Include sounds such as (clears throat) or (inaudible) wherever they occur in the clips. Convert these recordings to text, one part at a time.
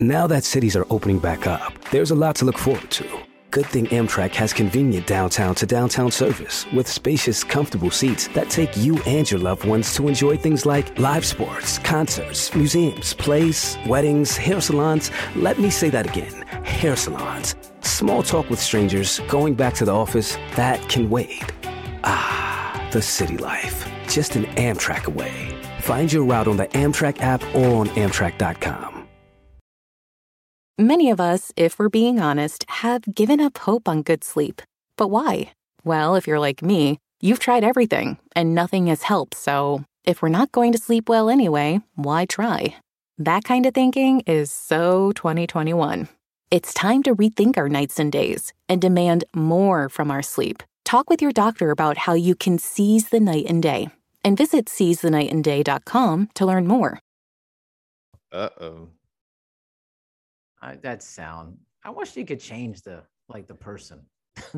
Now that cities are opening back up, there's a lot to look forward to. Good thing Amtrak has convenient downtown to downtown service with spacious, comfortable seats that take you and your loved ones to enjoy things like live sports, concerts, museums, plays, weddings, hair salons. Let me say that again hair salons. Small talk with strangers, going back to the office, that can wait. Ah, the city life. Just an Amtrak away. Find your route on the Amtrak app or on Amtrak.com. Many of us, if we're being honest, have given up hope on good sleep. But why? Well, if you're like me, you've tried everything and nothing has helped, so if we're not going to sleep well anyway, why try? That kind of thinking is so 2021. It's time to rethink our nights and days and demand more from our sleep. Talk with your doctor about how you can seize the night and day and visit seizethenightandday.com to learn more. Uh oh. I, that sound. I wish you could change the like the person. (laughs)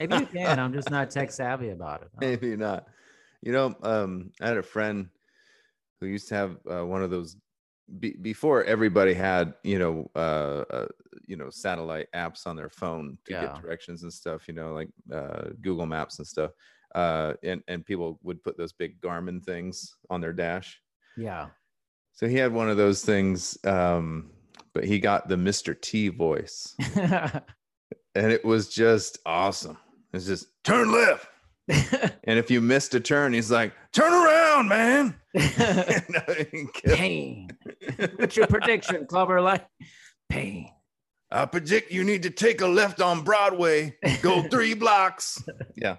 Maybe you can. I'm just not tech savvy about it. Maybe not. You know, um, I had a friend who used to have uh, one of those be- before everybody had, you know, uh, uh, you know, satellite apps on their phone to Yeah. get directions and stuff. You know, like uh, Google Maps and stuff. Uh, and and people would put those big Garmin things on their dash. Yeah. So he had one of those things, um, but he got the Mr. T voice, (laughs) and it was just awesome. It's just turn left, (laughs) and if you missed a turn, he's like, "Turn around, man." (laughs) Pain. What's your prediction, Clubber? Like pain. I predict you need to take a left on Broadway, go three blocks. Yeah.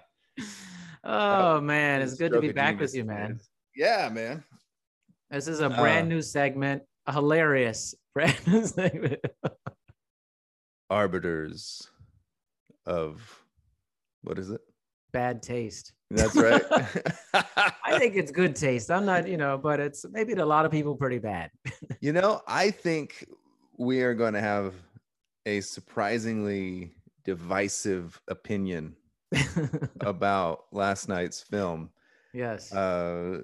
Oh man, it's good to be back genius, with you, man. Yeah, man. This is a brand Uh, new segment, a hilarious segment. (laughs) Arbiters of what is it? Bad taste. That's right. (laughs) I think it's good taste. I'm not, you know, but it's maybe to a lot of people pretty bad. (laughs) You know, I think we are going to have a surprisingly divisive opinion about last night's film yes. uh,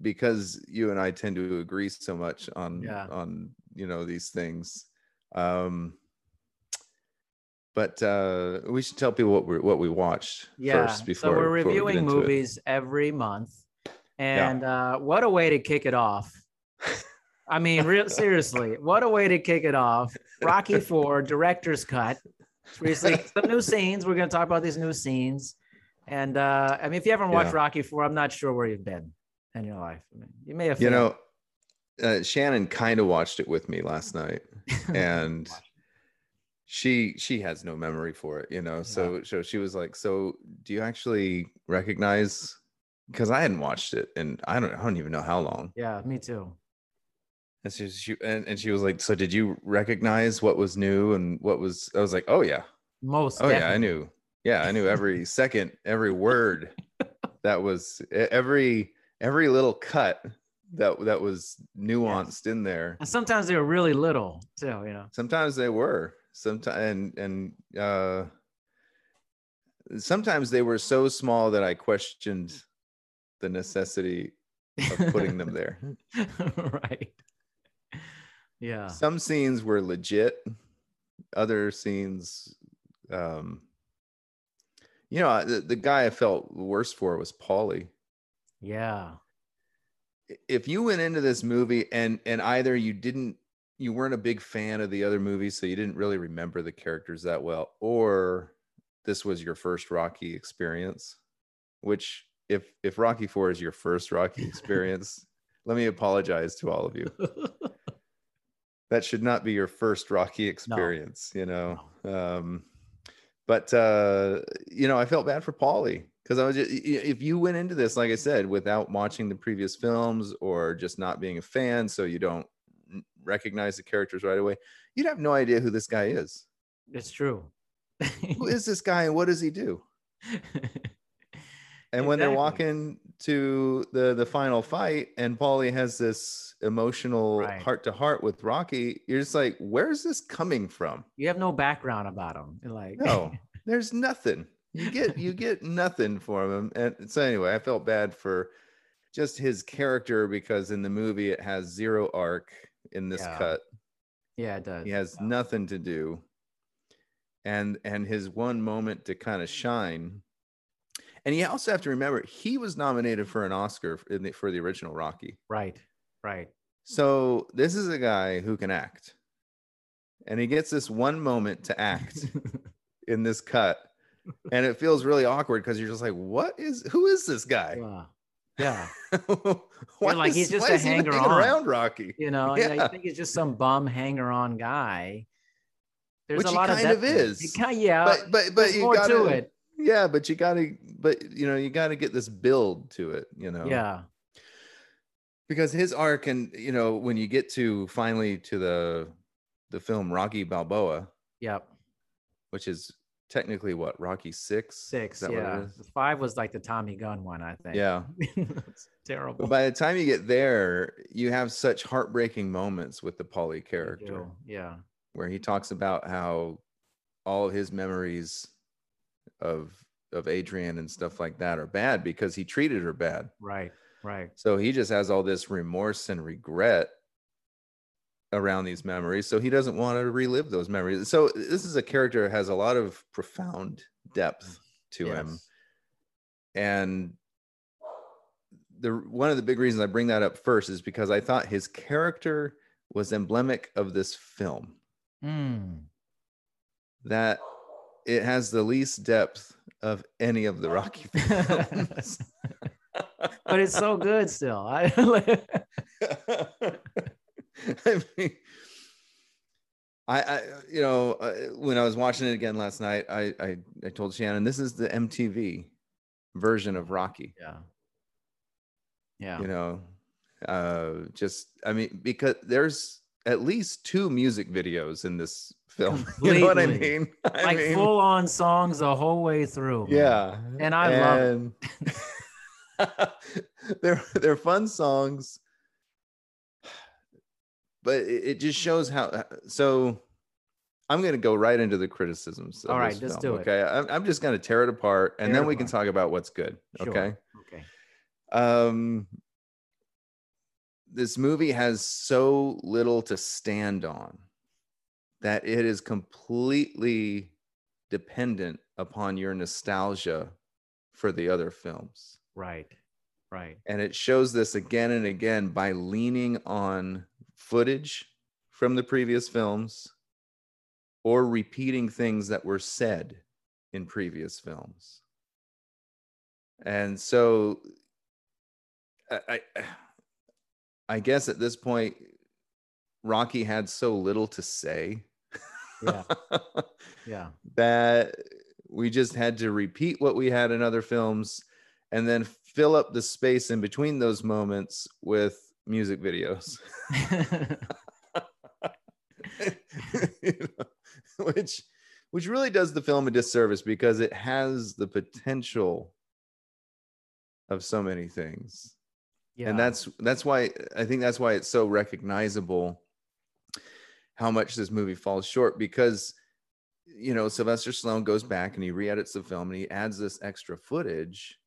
because you and I tend to agree so much on Yeah. on you know these things. Um, but uh, we should tell people what we what we watched yeah. first before. so we're before we reviewing it. movies every month. And uh, what a way to kick it off. (laughs) I mean, real seriously, what a way to kick it off. Rocky Four, director's cut. We're (laughs) some new scenes. We're going to talk about these new scenes. And uh, I mean, if you haven't watched Yeah. Rocky Four, I'm not sure where you've been in your life. I mean, you may have, You know, uh, Shannon kind of watched it with me last night, (laughs) and she she has no memory for it, you know. So so she was like, "So do you actually recognize?" Because I hadn't watched it, and I don't I don't even know how long. yeah, me too. And she, she and, and she was like, "So did you recognize what was new and what was?" I was like, "Oh yeah, Most. oh yeah, I knew. Yeah, I knew every second, every word (laughs) that was every every little cut that that was nuanced in there. And sometimes they were really little too, you know. Sometimes they were. Sometimes and and uh, sometimes they were so small that I questioned the necessity of putting them there. (laughs) right. Yeah. Some scenes were legit. Other scenes, um, you know, the, the guy I felt worse for was Paulie. Yeah. If you went into this movie and and either you didn't, you weren't a big fan of the other movies, so you didn't really remember the characters that well, or this was your first Rocky experience, which if if Rocky Four is your first Rocky (laughs) experience, let me apologize to all of you. (laughs) that should not be your first rocky experience you know um but uh you know i felt bad for Paulie because i was just, if you went into this like i said without watching the previous films or just not being a fan so you don't recognize the characters right away you'd have no idea who this guy is It's true. who is this (laughs) guy and what does he do and when they're Exactly. walking to the the final fight and Paulie has this emotional heart to heart with Rocky, you're just like, where's this coming from? You have no background about him. Like No, (laughs) there's nothing. You get you get nothing from him. And so anyway, I felt bad for just his character because in the movie it has zero arc in this Yeah. cut. Yeah, it does. He has Yeah. nothing to do. And and his one moment to kind of shine. And you also have to remember he was nominated for an Oscar the, for the original Rocky. Right. Right. So this is a guy who can act. And he gets this one moment to act (laughs) in this cut. And it feels really awkward because you're just like, what is who is this guy? yeah. Yeah. (laughs) why like is, he's just a is hanging hanger-on. around Rocky? You know, yeah. You think he's just some bum hanger on guy. There's Which a he lot kind of of is. He kind yeah. But but but you more gotta, to it. Yeah, but you gotta but you know, you gotta get this build to it, you know. Yeah. because his arc and you know when you get to finally to the the film rocky balboa Yep. which is technically what rocky six Six. that what it Yeah. Five was like the Tommy Gun one, I think. yeah (laughs) it's terrible. but by the time you get there you have such heartbreaking moments with the Paulie character Yeah. where he talks about how all his memories of of adrian and stuff like that are bad because he treated her bad Right. Right. So he just has all this remorse and regret around these memories. So he doesn't want to relive those memories. So this is a character that has a lot of profound depth to him. And the one of the big reasons I bring that up first is because I thought his character was emblematic of this film. Mm. That it has the least depth of any of the Rocky (laughs) films. but it's so good still. I (laughs) (laughs) (laughs) I mean, I, I, you know, uh, when I was watching it again last night, I, I, I told Shannon this is the MTV version of Rocky. yeah. Yeah. You know, uh, just I mean, because there's at least two music videos in this film. (laughs) You know what I mean? (laughs) I like mean, full on songs the whole way through. man. yeah, And I love it. love it. they're they're fun songs, but it, it just shows how. So, I'm going to go right into the criticisms. All right, let's film, do it. Okay, I'm, I'm just going to tear it apart, and Tear then we can talk about what's good. Sure. Okay. Okay. Um, this movie has so little to stand on that it is completely dependent upon your nostalgia for the other films. Right. Right. And it shows this again and again by leaning on footage from the previous films or repeating things that were said in previous films. And so I, I, I guess at this point, Rocky had so little to say Yeah. (laughs) Yeah. that we just had to repeat what we had in other films and then fill up the space in between those moments with music videos You (laughs) know, (laughs) which which really does the film a disservice because it has the potential of so many things yeah. and that's that's why i think that's why it's so recognizable how much this movie falls short because you know sylvester stallone goes back and he re-edits the film and he adds this extra footage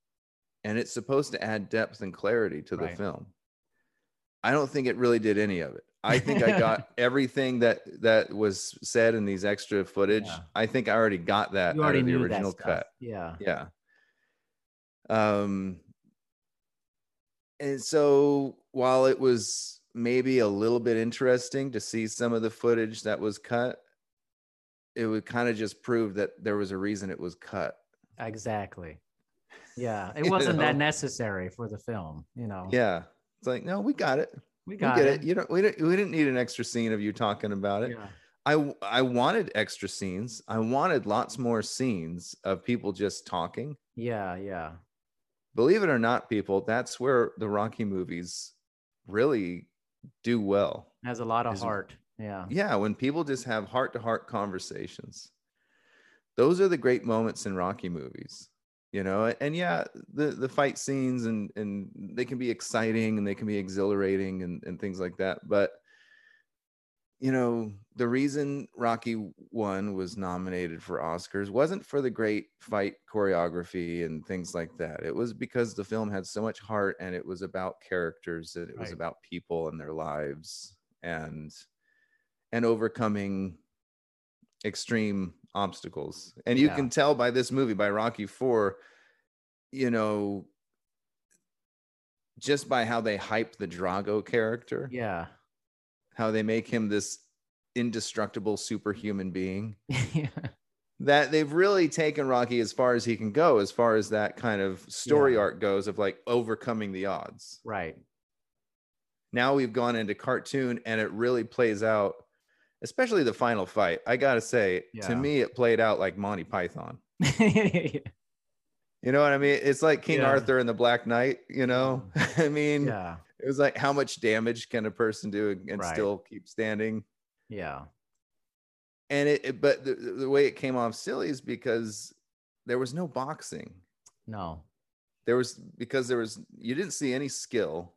and it's supposed to add depth and clarity to the Right. film i don't think it really did any of it (laughs) i think i got everything that that was said in these extra footage Yeah. i think i already got that you out of the original cut Yeah. yeah um and so while it was maybe a little bit interesting to see some of the footage that was cut it would kind of just prove that there was a reason it was cut Exactly. Yeah. (laughs) It wasn't that know? necessary for the film, you know. yeah it's like no we got it We we got get it. it. you don't we didn't we didn't need an extra scene of you talking about it Yeah. I I wanted extra scenes. I wanted lots more scenes of people just talking. Yeah. Yeah. Believe it or not, people, that's where the Rocky movies really do well. Has a lot of Is- heart. Yeah. Yeah, when people just have heart to heart conversations. Those are the great moments in Rocky movies. You know, and yeah, the the fight scenes and and they can be exciting and they can be exhilarating and, and things like that. But you know, the reason Rocky one was nominated for Oscars wasn't for the great fight choreography and things like that. It was because the film had so much heart and it was about characters and it was Right. about people and their lives and and overcoming extreme obstacles. And you Yeah. can tell by this movie, by Rocky Four, you know, just by how they hype the Drago character, Yeah. how they make him this indestructible superhuman being, (laughs) yeah. that they've really taken Rocky as far as he can go, as far as that kind of story Yeah. arc goes of like overcoming the odds. Right. Now we've gone into cartoon and it really plays out, especially the final fight. I gotta say, Yeah. to me, it played out like Monty Python. (laughs) You know what I mean? It's like King Yeah. Arthur and the Black Knight, you know? Mm. (laughs) I mean, Yeah. it was like how much damage can a person do and and Right. still keep standing? Yeah. And it, it- but the, the way it came off silly is because there was no boxing. No. There was because there was you didn't see any skill.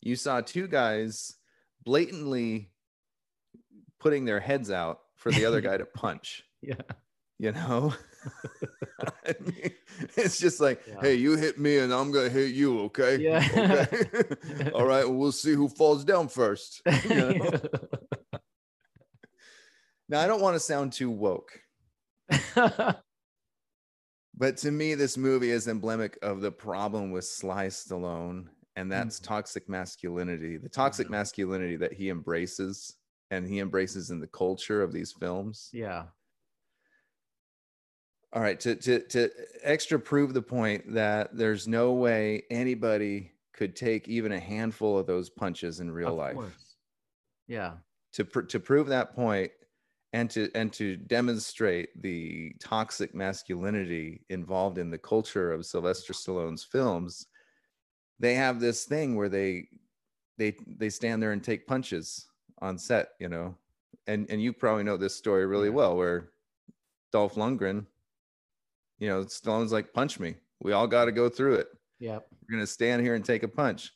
You saw two guys blatantly putting their heads out for the other guy to punch. (laughs) Yeah. you know (laughs) (laughs) I mean, it's just like Yeah. hey you hit me and i'm gonna hit you okay Yeah. okay all right well, we'll see who falls down first you know? now i don't want to sound too woke but to me this movie is emblemic of the problem with sly stallone and that's Mhm. toxic masculinity the toxic masculinity that he embraces and he embraces in the culture of these films yeah. All right, to to to extra prove the point that there's no way anybody could take even a handful of those punches in real Of life. course. Yeah. To pr- to prove that point and to and to demonstrate the toxic masculinity involved in the culture of Sylvester Stallone's films, they have this thing where they they they stand there and take punches on set, you know. And and you probably know this story really Yeah. well where Dolph Lundgren you know, Stallone's like, punch me. We all got to go through it. Yep. We're going to stand here and take a punch.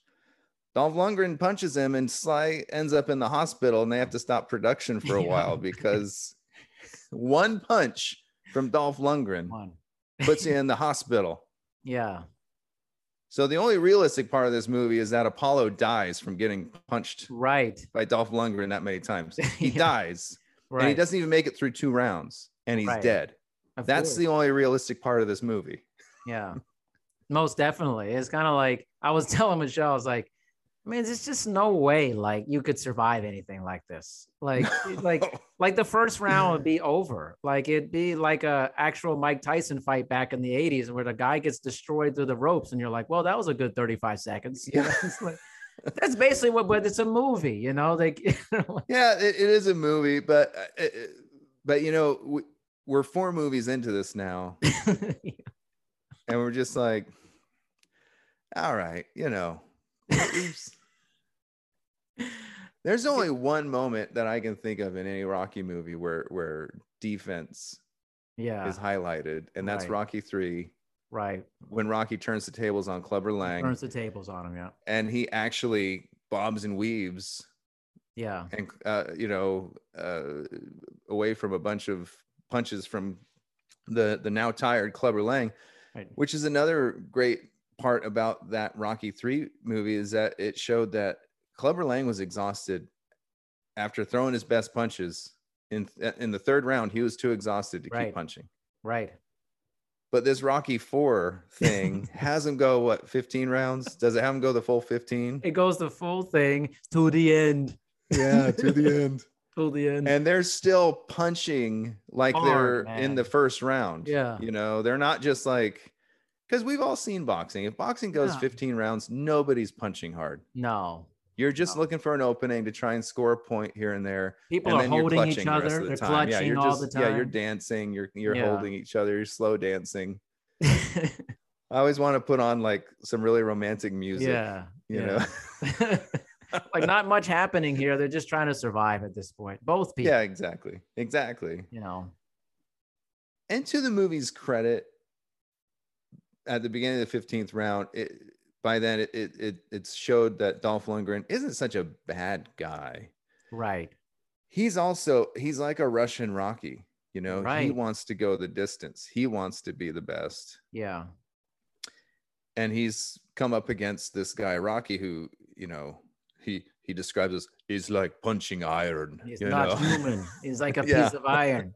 Dolph Lundgren punches him, and Sly ends up in the hospital, and they have to stop production for a (laughs) Yeah. while because one punch from Dolph Lundgren One. puts you (laughs) in the hospital. Yeah. So the only realistic part of this movie is that Apollo dies from getting punched Right. by Dolph Lundgren that many times. (laughs) He Yeah. dies, Right. and he doesn't even make it through two rounds, and he's Right. dead. Of That's course. the only realistic part of this movie. Yeah. Most definitely. It's kind of like I was (laughs) telling Michelle, I was like, I mean, there's just no way like you could survive anything like this. (laughs) Like, like, like the first round would (laughs) be over. Like it'd be like a actual Mike Tyson fight back in the 80s where the guy gets destroyed through the ropes, and you're like, well, that was a good 35 seconds. Yeah. like- (laughs) that's basically what, but it's a movie, you know. Like, yeah it, it is a movie but uh, it, but you know we, we're four movies into this now and we're just like all right you know oops. (laughs) there's only one moment that i can think of in any rocky movie where where defense yeah, is highlighted and that's Right. rocky 3 right. when rocky turns the tables on clubber lang Turns the tables on him. Yeah, and he actually bobs and weaves yeah, and uh, you know uh, away from a bunch of punches from the the now tired Clubber Lang, right. which is another great part about that Rocky Three movie is that it showed that Clubber Lang was exhausted after throwing his best punches. In in the third round, he was too exhausted to Right. keep punching. right. But this Rocky Four thing (laughs) has him go what 15 rounds? Does it have him go the full 15? It goes the full thing to the end. Yeah, to the (laughs) end. To the end. and they're still punching like Hard, they're in the first round. Yeah. You know, they're not just like because we've all seen boxing. If boxing goes Yeah. 15 rounds, nobody's punching hard. no, You're just No. looking for an opening to try and score a point here and there. people and are holding each clutching the rest other. the They're time. Yeah, clutching you're all just the time. yeah, you're dancing, you're you're Yeah. holding each other, you're slow dancing. (laughs) I always want to put on like some really romantic music. yeah, You yeah. (laughs) like not much happening here. They're just trying to survive at this point. Both people. yeah, exactly. Exactly. You know. and to the movie's credit, at the beginning of the 15th round, it, by then it, it it showed that Dolph Lundgren isn't such a bad guy. Right. He's also he's like a Russian Rocky, you know. right. He wants to go the distance. He wants to be the best. Yeah. And he's come up against this guy Rocky who, you know, he he describes as he's like punching iron He's not know? human. He's like a (laughs) Yeah. piece of iron.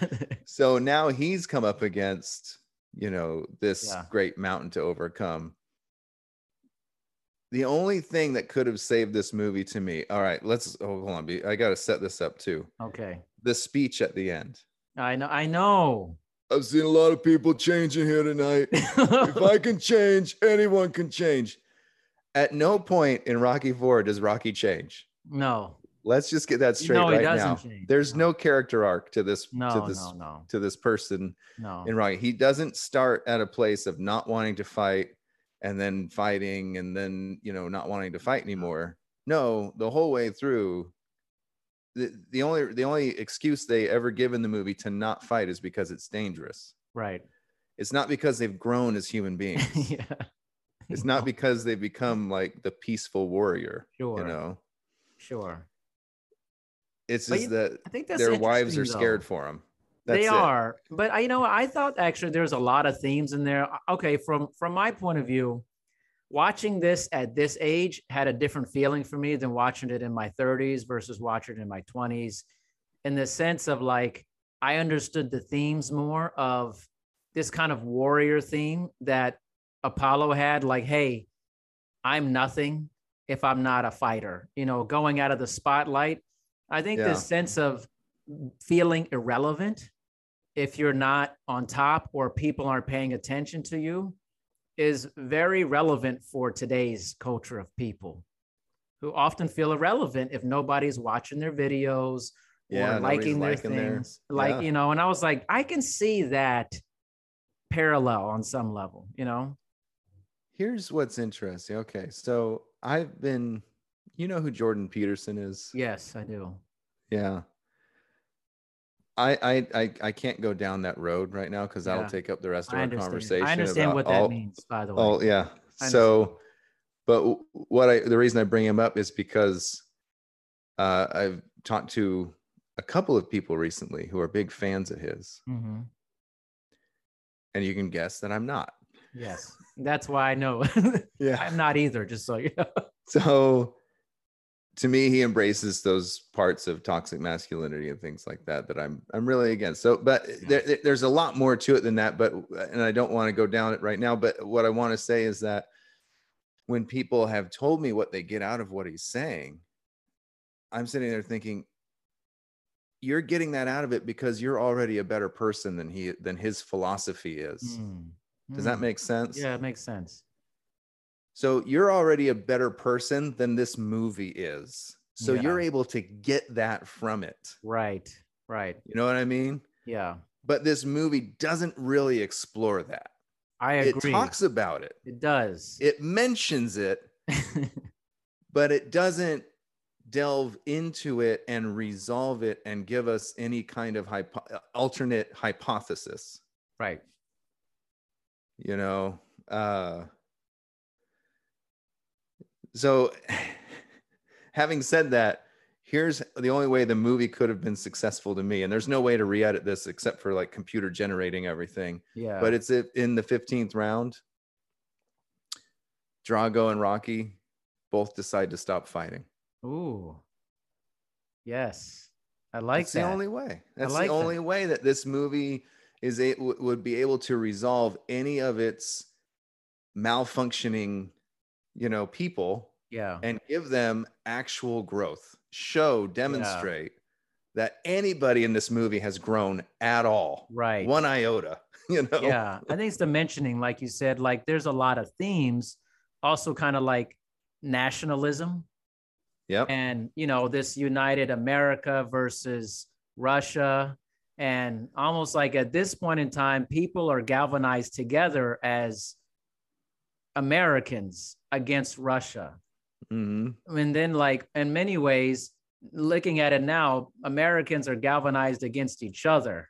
(laughs) so now he's come up against you know this Yeah. great mountain to overcome the only thing that could have saved this movie to me all right let's oh, hold on be- i gotta set this up too okay. the speech at the end I know. I know. i've seen a lot of people changing here tonight (laughs) if i can change anyone can change at no point in rocky 4 does rocky change no. Let's just get that straight No, right now change. there's No. no character arc to this No. to this to this person No. in Rocky. He doesn't start at a place of not wanting to fight and then fighting and then, you know, not wanting to fight anymore. No, the whole way through the, the only the only excuse they ever give in the movie to not fight is because it's dangerous. Right. It's not because they've grown as human (laughs) beings. yeah. It's not because they've become like the peaceful warrior, Sure. you know. Sure. It's just that I think that's their wives are interesting, scared though. for them. they are, but I you know I thought actually there's a lot of themes in there. Okay, from from my point of view, watching this at this age had a different feeling for me than watching it in my 30s versus watching it in my 20s, in the sense of like I understood the themes more of this kind of warrior theme that Apollo had. Like, hey, I'm nothing if I'm not a fighter. You know, going out of the spotlight. I think Yeah. this sense of feeling irrelevant if you're not on top or people aren't paying attention to you is very relevant for today's culture of people who often feel irrelevant if nobody's watching their videos Yeah, or liking their liking their- things like yeah. you know and i was like i can see that parallel on some level you know Here's what's interesting. Okay, so I've been, you know who Jordan Peterson is? yes i do Yeah. I I I, I can't go down that road right now because that'll Yeah. take up the rest of i our understand conversation. i understand what that all- means by the way Oh yeah. So, but what I the reason I bring him up is because uh, I've talked to a couple of people recently who are big fans of his, Mhm. and you can guess that I'm not. yes that's why i know (laughs) Yeah. (laughs) i'm not either just so you know So to me, he embraces those parts of toxic masculinity and things like that that I'm I'm really against. So, but there, there- there's a lot more to it than that. But and I don't want to go down it right now. But what I want to say is that when people have told me what they get out of what he's saying, I'm sitting there thinking, you're getting that out of it because you're already a better person than he than his philosophy is. Mm. Does that Mm. make sense? yeah it makes sense So you're already a better person than this movie is. So Yeah. you're able to get that from it. right right You know what I mean? yeah But this movie doesn't really explore that. i agree. It talks about it. it does It mentions it, (laughs) but it doesn't delve into it and resolve it and give us any kind of hypo- alternate hypothesis, right you know? Uh so (sighs) having said that, here's the only way the movie could have been successful to me. And there's no way to re-edit this except for like computer generating everything. yeah But it's in the 15th round. Drago and Rocky both decide to stop fighting. Ooh. Yes. I like That's that. the only way. That's like the that. only way that this movie is w- would be able to resolve any of its malfunctioning, you know, people yeah. and give them actual growth. Show, demonstrate that anybody in this movie has grown at all. Right. One iota, (laughs) you know. Yeah. I think it's the mentioning, like you said, like there's a lot of themes, also kind of like nationalism Yep. and, you know, this united America versus Russia. And almost like at this point in time, people are galvanized together as Americans against Russia. hmm and then like in many ways looking at it now americans are galvanized against each other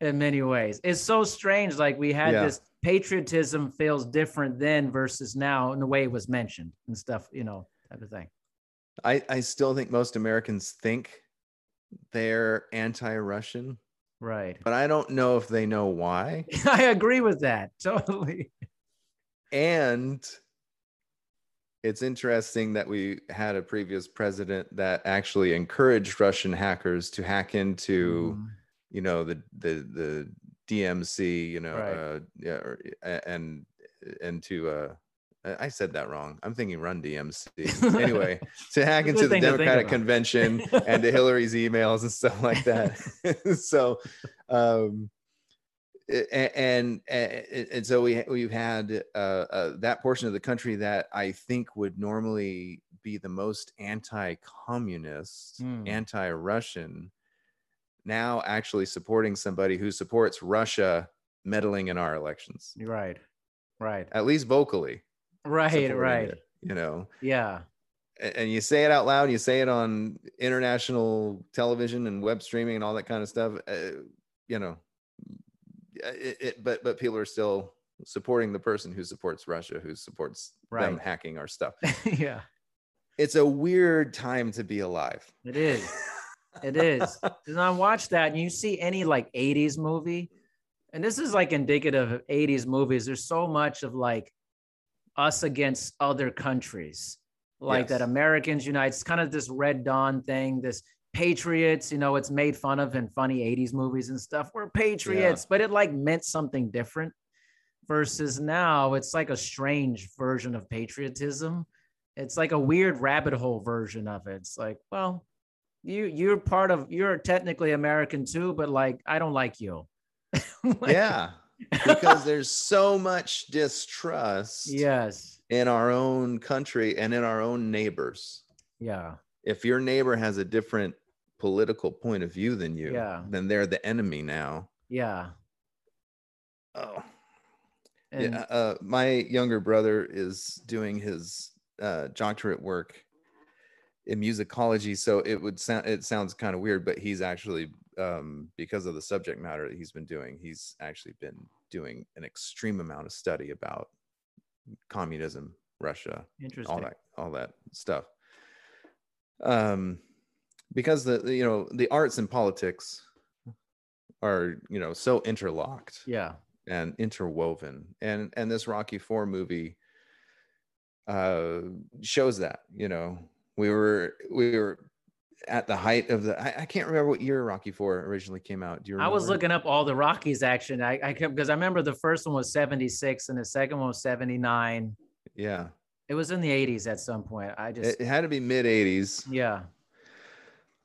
in many ways it's so strange like we had Yeah. this patriotism feels different then versus now in the way it was mentioned and stuff you know type of thing I, I still think most Americans think they're anti-Russian, right but I don't know if they know why. (laughs) i agree with that totally And it's interesting that we had a previous president that actually encouraged Russian hackers to hack into, Mhm. you know, the the the DMC, you know, Right. uh, yeah, or, and and to uh, I said that wrong. I'm thinking Run DMC. anyway, (laughs) to hack into the thing to think Democratic convention and to (laughs) Hillary's emails and stuff like that. (laughs) so, um, and, and and so we we've had uh, uh, that portion of the country that I think would normally be the most anti-communist, Hmm. anti-Russian, now actually supporting somebody who supports Russia meddling in our elections, right. Right. at least vocally. Right. Right. it, you know, Yeah. and you say it out loud, you say it on international television and web streaming and all that kind of stuff. Uh, you know, Uh, it, it, but but people are still supporting the person who supports Russia, who supports them hacking our stuff. (laughs) yeah. It's a weird time to be alive. It is. It is. (laughs) And I watch that and you see any like 80s movie, and this is like indicative of 80s movies. There's so much of like us against other countries, like that Americans unite. It's kind of this Red Dawn thing, this patriots, you know, it's made fun of in funny 80s movies and stuff. We're patriots, but it like meant something different. Versus now, it's like a strange version of patriotism. It's like a weird rabbit hole version of it. It's like, well, you you're part of you're technically American too, but like I don't like you. (laughs) Like, yeah, because there's so much distrust Yes. in our own country and in our own neighbors. Yeah. if your neighbor has a different political point of view than you, Yeah. then they're the enemy now. Yeah. Oh, And yeah. Uh, my younger brother is doing his uh, doctorate work in musicology, so it would sound it sounds kind of weird, but he's actually um, because of the subject matter that he's been doing, he's actually been doing an extreme amount of study about communism, Russia, interesting. all that all that stuff um because the you know the arts and politics are you know so interlocked Yeah. and interwoven and and this rocky 4 movie uh shows that you know we were we were at the height of the i, I can't remember what year rocky 4 originally came out do you remember? I was looking up all the Rockies action. I, I because I remember the first one was 76 and the second one was 79. yeah It was in the 80s at some point. I just it, it had to be mid 80s yeah.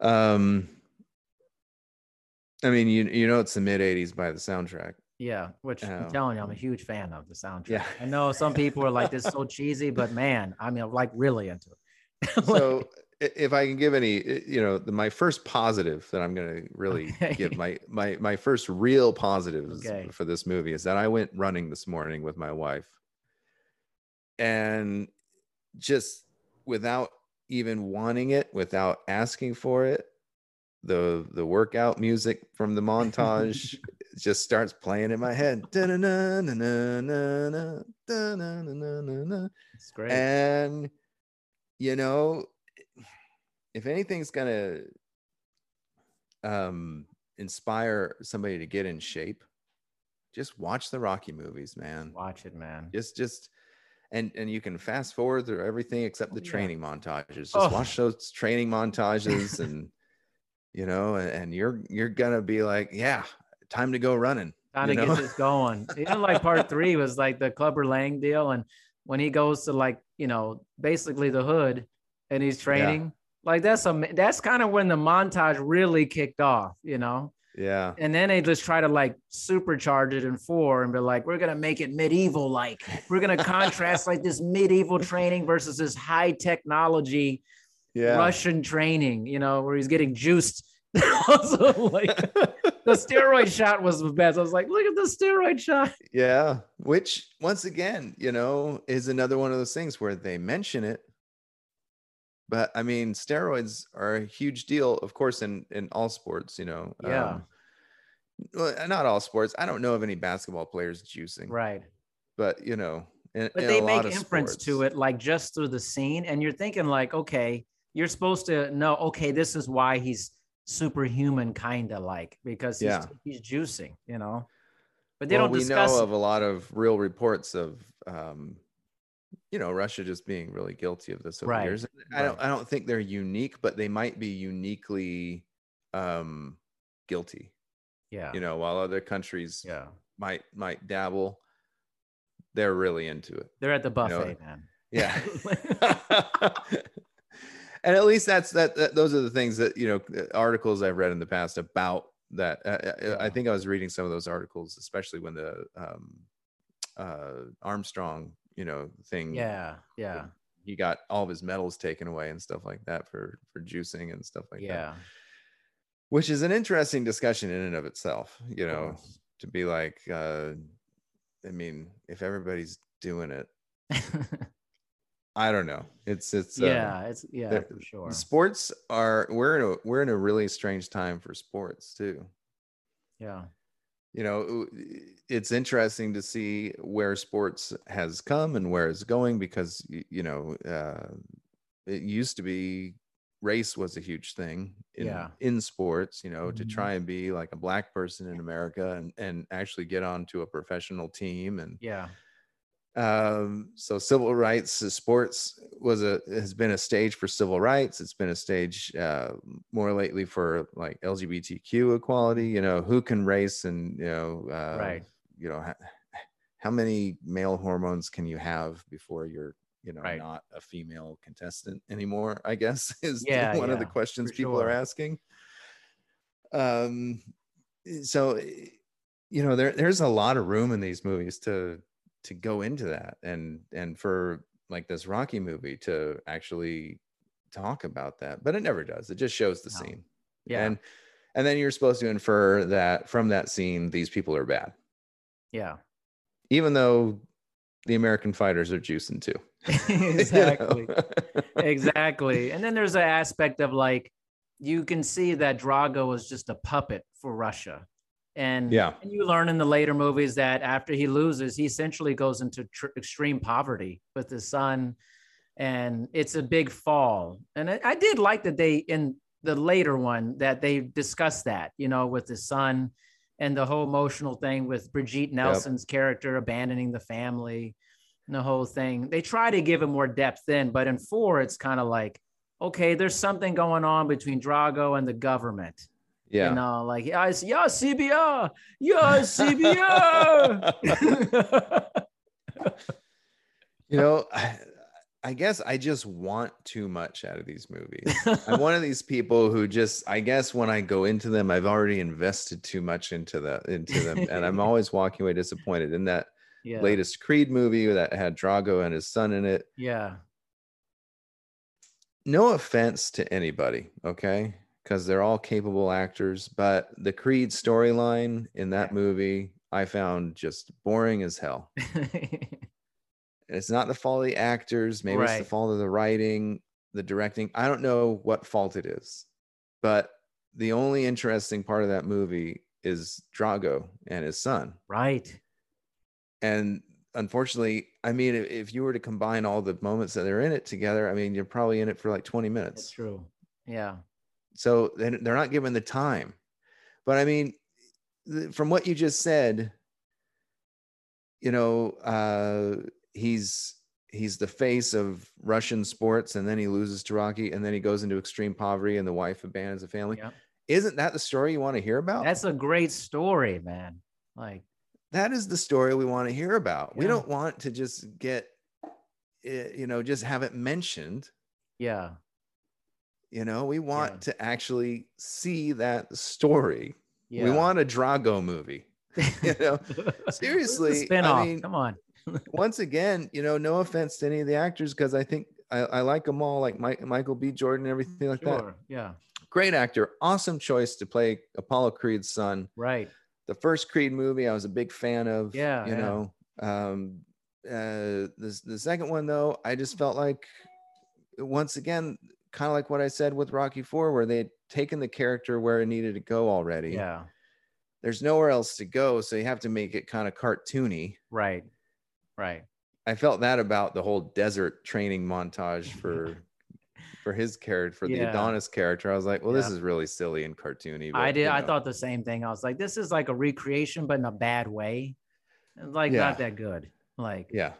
Um i mean you you know it's the mid 80s by the soundtrack Yeah, which Oh. I'm telling you, I'm a huge fan of the soundtrack. Yeah. I know some people are like, this is so (laughs) cheesy, but man, I mean, I'm like really into it. (laughs) so if i can give any you know the, my first positive that i'm going to really Okay. give my my my first real positives Okay. for this movie is that i went running this morning with my wife and just without even wanting it without asking for it the the workout music from the montage (laughs) just starts playing in my head it's great. And you know, if anything's gonna um inspire somebody to get in shape, just watch the Rocky movies, man. Watch it, man. Just just and and you can fast forward through everything except the yeah. training montages. Just Oh. watch those training montages and (laughs) you know, and, and you're you're gonna be like, yeah, time to go running. You to know? get this going. Even like part three was like the Clubber Lang deal. And when he goes to like, you know, basically the hood and he's training, like that's a that's kind of when the montage really kicked off, you know. Yeah. And then they just try to like supercharge it in four and be like, we're gonna make it medieval, like we're gonna contrast like this medieval training versus this high technology Yeah. Russian training, you know, where he's getting juiced. (laughs) also, like the steroid shot was the best. I was like, look at the steroid shot. Yeah, which once again, you know, is another one of those things where they mention it. But I mean, steroids are a huge deal, of course, in in all sports, you know. Yeah. Um, well, not all sports. I don't know of any basketball players juicing, Right. but you know, in, But in they a make inference to it like just through the scene. And you're thinking, like, okay, you're supposed to know, okay, this is why he's superhuman, kind of like, because he's, Yeah. he's juicing, you know. But they well, don't we discuss know of a lot of real reports of um, you know Russia just being really guilty of this over Right, years. I don't I don't think they're unique, but they might be uniquely um guilty. Yeah. You know, while other countries yeah. might might dabble, they're really into it. They're at the know, buffet, man. Yeah. (laughs) (laughs) and at least that's that, that those are the things that you know articles I've read in the past about that. Uh, uh, Yeah. I think I was reading some of those articles, especially when the um, uh, Armstrong, you know, thing. Yeah. Yeah. He got all of his medals taken away and stuff like that for for juicing and stuff like that. yeah. Which is an interesting discussion in and of itself. You know, to be like, uh, I mean, if everybody's doing it, (laughs) I don't know. It's it's uh, yeah. It's yeah, for sure. sports are we're in a we're in a really strange time for sports too Yeah. You know it's interesting to see where sports has come and where it's going because you know uh, it used to be race was a huge thing in, Yeah. in sports you know to Mhm. try and be like a black person in america and and actually get onto a professional team and Yeah. Um so civil rights uh, sports was a has been a stage for civil rights it's been a stage uh more lately for like lgbtq equality you know who can race and you know uh Right. you know how, how many male hormones can you have before you're you know Right. not a female contestant anymore i guess (laughs) is Yeah, one of the questions people are asking um so you know there there's a lot of room in these movies to to go into that and and for like this rocky movie to actually talk about that but it never does it just shows the No. scene Yeah. and and then you're supposed to infer that from that scene these people are bad yeah. even though the american fighters are juicing too (laughs) (laughs) exactly. (laughs) exactly. And then there's an aspect of like you can see that Drago was just a puppet for Russia. And Yeah. and you learn in the later movies that after he loses, he essentially goes into tr- extreme poverty with his son, and it's a big fall. And I, I did like that they in the later one that they discussed that, you know, with his son and the whole emotional thing with Brigitte Nielsen's character abandoning the family and the whole thing. They try to give it more depth in, but in four, it's kind of like, okay, there's something going on between Drago and the government. Yeah. You uh, know, like, yeah, it's, yeah, CBR, yeah, CBR. (laughs) you know I, I guess i just want too much out of these movies. I'm one of these people who just i guess when i go into them i've already invested too much into the into them and i'm always walking away disappointed. In that yeah, latest creed movie that had drago and his son in it. Yeah, no offense to anybody okay because they're all capable actors but the creed storyline in that Yeah. movie i found just boring as hell (laughs) it's not the fault of the actors maybe it's the fault of the writing the directing i don't know what fault it is but the only interesting part of that movie is drago and his son right. and unfortunately i mean if, you were to combine all the moments that they're in it together i mean you're probably in it for like 20 That's minutes true. Yeah, so they're not given the time. But i mean from what you just said you know uh he's he's the face of russian sports and then he loses to rocky and then he goes into extreme poverty and the wife abandons the family. Yeah. isn't that the story you want to hear about? That's a great story, man. Like, that is the story we want to hear about. We don't want to just get you know just have it mentioned. Yeah, you know we want Yeah. to actually see that story yeah. we want a drago movie (laughs) you know (laughs) seriously, I mean- Come on. (laughs) once again you know no offense to any of the actors because i think I, I like them all like Mike, michael b jordan and everything like that Yeah. great actor awesome choice to play apollo creed's son Right. the first creed movie i was a big fan of Yeah, you yeah. know um uh the, the second one though i just felt like once again kind of like what i said with rocky 4 where they had taken the character where it needed to go already Yeah. there's nowhere else to go so you have to make it kind of cartoony Right. Right. i felt that about the whole desert training montage for (laughs) for his character for the adonis character i was like well this is really silly and cartoony I did. you I thought the same thing. I was like, this is like a recreation, but in a bad way. Like Yeah. not that good. Like yeah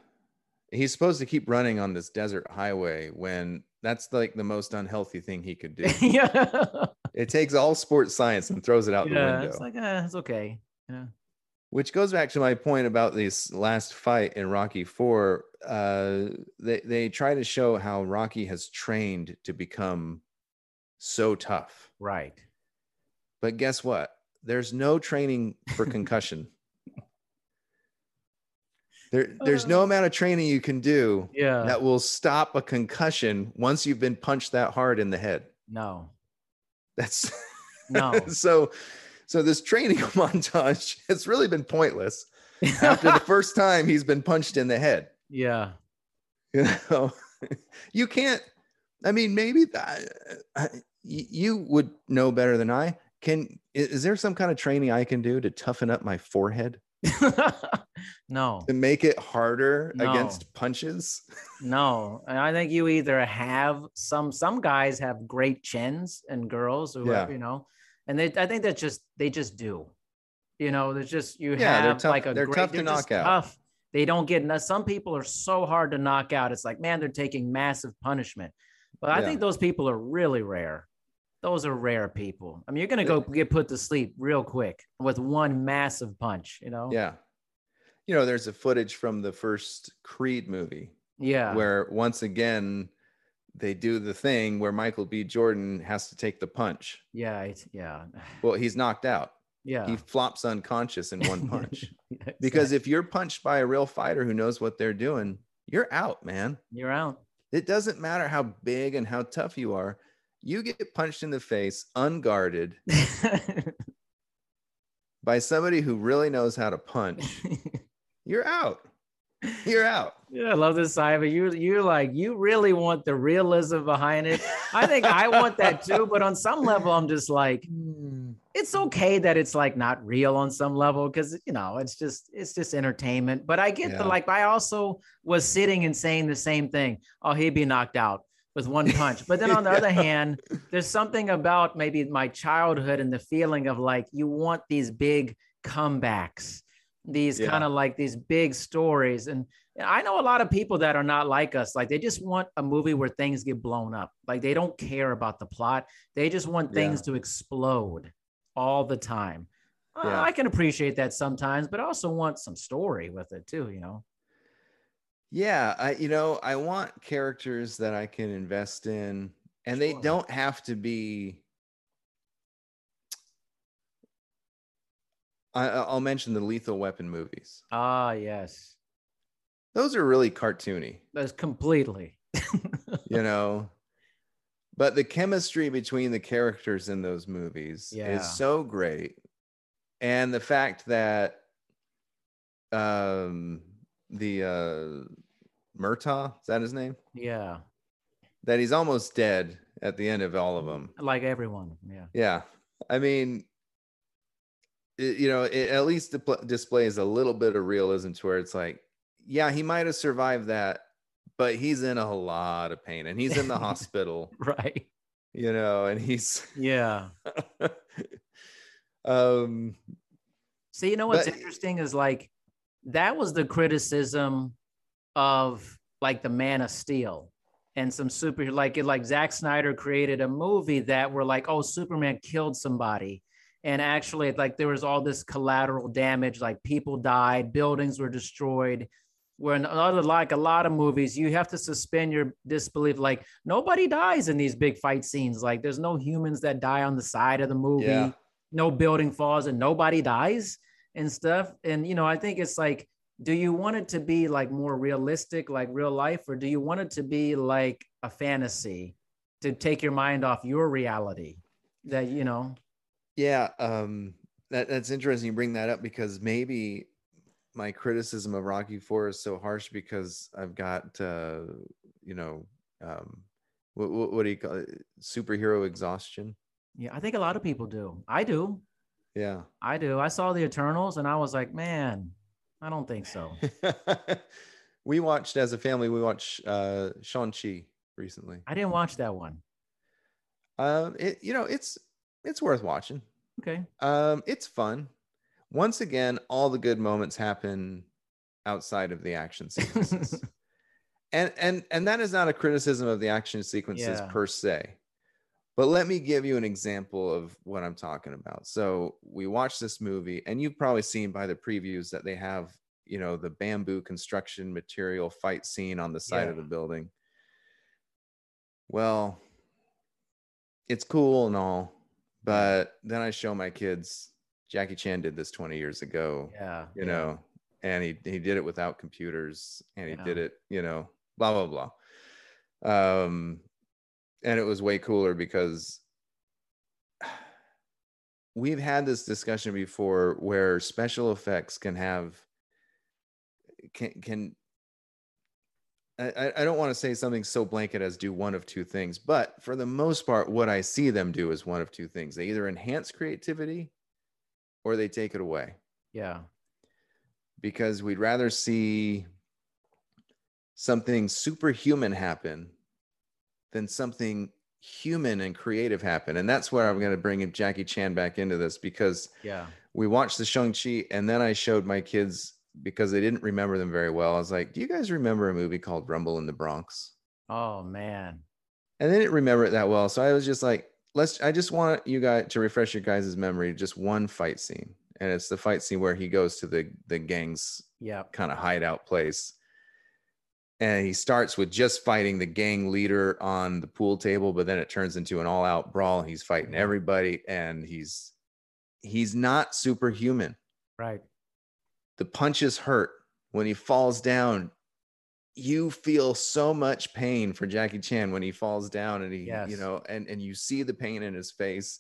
he's supposed to keep running on this desert highway when that's like the most unhealthy thing he could (laughs) do. yeah. it takes all sports science and throws it out the window. It's like, uh, it's okay. Yeah. Which goes back to my point about this last fight in Rocky Four. Uh, they they try to show how Rocky has trained to become so tough, Right. but guess what? There's no training for concussion. There, there's no uh. amount of training you can do Yeah. that will stop a concussion once you've been punched that hard in the head. No. That's No. (laughs) so so this training (laughs) montage has really been pointless (laughs) after the first time he's been punched in the head. yeah. You know, you can't. I mean, maybe y- you would know better than I. Can is there some kind of training I can do to toughen up my forehead (laughs) no. to make it harder No. against punches? (laughs) No. And I think you either have some some guys have great chins and girls or Yeah. you know, and they I think that's just they just do. You know, there's just you Yeah, have like a they're great, tough to just knock out. Tough. They don't get enough. Some people are so hard to knock out. It's like, man, they're taking massive punishment. But I Yeah. think those people are really rare. Those are rare people. I mean, you're gonna go get put to sleep real quick with one massive punch, you know? Yeah. You know, there's a footage from the first Creed movie Yeah. where once again they do the thing where Michael B. Jordan has to take the punch. yeah. It's, yeah. (sighs) Well, he's knocked out. Yeah. He flops unconscious in one punch. (laughs) Yeah, because if you're punched by a real fighter who knows what they're doing, you're out, man. you're out. It doesn't matter how big and how tough you are. You get punched in the face unguarded (laughs) by somebody who really knows how to punch. You're out. You're out. Yeah, I love this side, but you you're like you really want the realism behind it. I think I want that (laughs) too, but on some level, I'm just like, hmm. it's okay that it's like not real on some level because you know it's just it's just entertainment. But I get Yeah. the like I also was sitting and saying the same thing. Oh, he'd be knocked out with one punch. But then on the (laughs) other hand, there's something about maybe my childhood and the feeling of like you want these big comebacks, these Yeah. kind of like these big stories. And and I know a lot of people that are not like us. Like they just want a movie where things get blown up. Like they don't care about the plot. They just want Yeah. things to explode all the time. Uh, Yeah. I can appreciate that sometimes, but I also want some story with it too, you know? Yeah, I you know, I want characters that I can invest in and they don't have to be I I- I'll mention the Lethal Weapon movies. Ah, yes. Those are really cartoony, That's completely. (laughs) you know. But the chemistry between the characters in those movies Yeah. is so great. And the fact that um the uh Murtaugh, is that his name? yeah. that he's almost dead at the end of all of them. Like everyone. Yeah. Yeah. I mean, it, you know, it at least displays a little bit of realism to where it's like, yeah, he might have survived that, but he's in a lot of pain and he's in the (laughs) hospital, Right. you know, and he's, Yeah. (laughs) um, See, you know what's But- interesting is like that was the criticism of like the Man of Steel and some super like it like Zack Snyder created a movie that were like, oh, Superman killed somebody. And actually, like there was all this collateral damage, like people died, buildings were destroyed. Where in other like a lot of movies, you have to suspend your disbelief. Like nobody dies in these big fight scenes. Like there's no humans that die on the side of the movie Yeah. no building falls and nobody dies and stuff. And you know, I think it's like, do you want it to be like more realistic, like real life, or do you want it to be like a fantasy to take your mind off your reality? That you know, yeah, um, that, that's interesting. You bring that up because maybe my criticism of Rocky Four is so harsh because I've got, uh, you know, um, what, what, what do you call it? Superhero exhaustion. yeah, I think a lot of people do. I do. Yeah. I do. I saw the Eternals and I was like, man, I don't think so. (laughs) we watched as a family, we watched uh Shang-Chi recently. I didn't watch that one. Um it you know, it's it's worth watching. Okay. Um it's fun. Once again, all the good moments happen outside of the action (laughs) sequences. and and and that is not a criticism of the action sequences Yeah. per se but let me give you an example of what i'm talking about so we watched this movie and you've probably seen by the previews that they have you know the bamboo construction material fight scene on the side of the building well it's cool and all but then i show my kids jackie chan did this 20 years ago Yeah. you yeah. know and he he did it without computers and he Yeah. did it you know blah blah blah um and it was way cooler because we've had this discussion before where special effects can have can can I, I- I don't want to say something so blanket as do one of two things, but for the most part, what I see them do is one of two things. They either enhance creativity or they take it away Yeah. because we'd rather see something superhuman happen than something human and creative happen. And that's where I'm going to bring Jackie Chan back into this because Yeah. we watched the Shang-Chi and then I showed my kids because they didn't remember them very well. I was like, Do you guys remember a movie called Rumble in the Bronx? Oh man. And they didn't remember it that well. So I was just like, let's I just want you guys to refresh your guys' memory, just one fight scene. And it's the fight scene where he goes to the the gang's Yeah. kind of hideout place. And he starts with just fighting the gang leader on the pool table, but then it turns into an all-out brawl. He's fighting everybody, and he's he's not superhuman. Right. The punches hurt. When he falls down, you feel so much pain for Jackie Chan when he falls down and he, you know, and, and you see the pain in his face.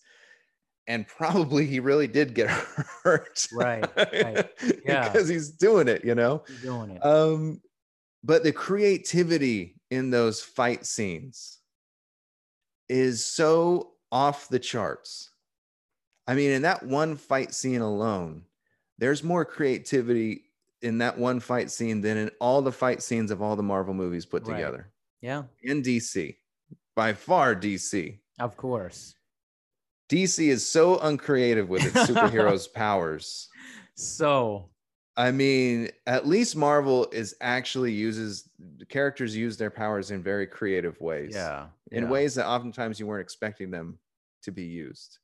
And probably he really did get (laughs) hurt. Right, right. (laughs) Yeah. because he's doing it, you know. He's doing it. Um, but the creativity in those fight scenes is so off the charts. I mean, in that one fight scene alone, there's more creativity in that one fight scene than in all the fight scenes of all the Marvel movies put Right. together yeah. in DC. By far, DC. Of course. DC is so uncreative with its (laughs) superheroes' powers. So I mean, at least Marvel is actually uses the characters use their powers in very creative ways. yeah. In yeah. ways that oftentimes you weren't expecting them to be used.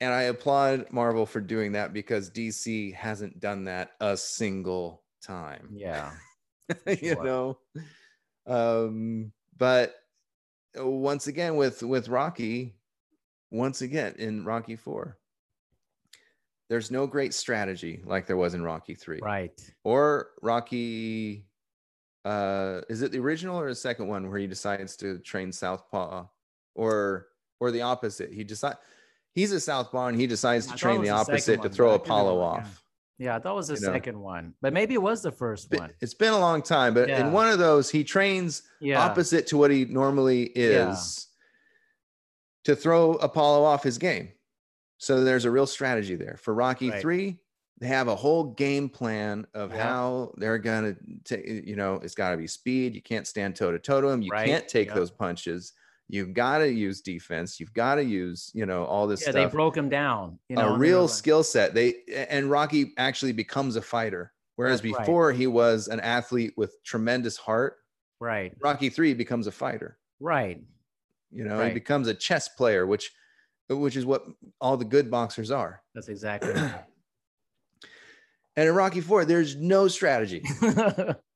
And I applaud Marvel for doing that because DC hasn't done that a single time. Yeah. (laughs) you sure. know. Um, but once again with with Rocky, once again in Rocky 4, there's no great strategy like there was in Rocky 3 Right. or Rocky. Uh, is it the original or the second one where he decides to train Southpaw, or or the opposite? He decide he's a Southpaw and he decides to train the opposite to throw but I couldn't Apollo yeah. off. Yeah, I thought it was the You know. second one, but maybe it was the first one. It's been a long time, but Yeah. in one of those, he trains Yeah. opposite to what he normally Yeah. is to throw Apollo off his game. So there's a real strategy there. For Rocky Right. 3, they have a whole game plan of Yeah. how they're going to take, you know, it's got to be speed. You can't stand toe to toe to him. You Right. can't take Yeah. those punches. You've got to use defense. You've got to use, you know, all this Yeah, they stuff. broke him down. You know, a they real skill set. They and Rocky actually becomes a fighter. Whereas That's right. before he was an athlete with tremendous heart. Right. Rocky 3 becomes a fighter. Right. You know, Right. he becomes a chess player, which which is what all the good boxers are. That's exactly. right. (clears throat) And in Rocky 4, there's no strategy. (laughs)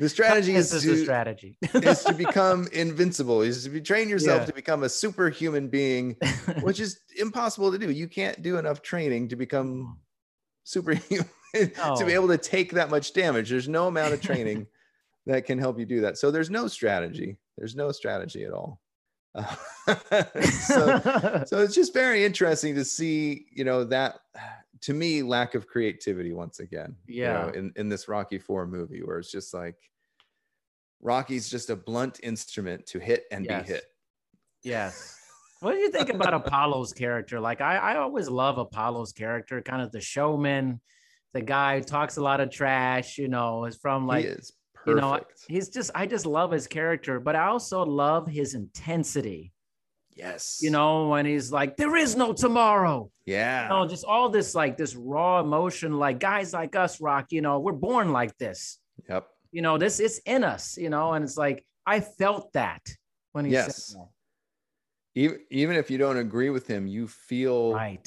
The strategy is this is to, strategy. is to (laughs) become invincible. Is to be, train yourself Yeah. to become a superhuman being, (laughs) which is impossible to do. You can't do enough training to become superhuman to be able to take that much damage. There's no amount of training that can help you do that. So there's no strategy. There's no strategy at all. Uh, (laughs) so, (laughs) so it's just very interesting to see, you know, that to me, lack of creativity once again. you know, Yeah. in, in this Rocky Four movie, where it's just like Rocky's just a blunt instrument to hit and Yes. be hit. yes. What do you think about Apollo's character? Like, I, I always love Apollo's character, kind of the showman, the guy who talks a lot of trash, you know, is from like, is perfect. you know, he's just, I just love his character, but I also love his intensity, yes. you know, when he's like, there is no tomorrow. yeah. you know, just all this like this raw emotion, like guys like us, Rock, you know, we're born like this. Yep. You know, this is in us, you know, and it's like I felt that when he Yes. said that. even even if you don't agree with him, you feel Right.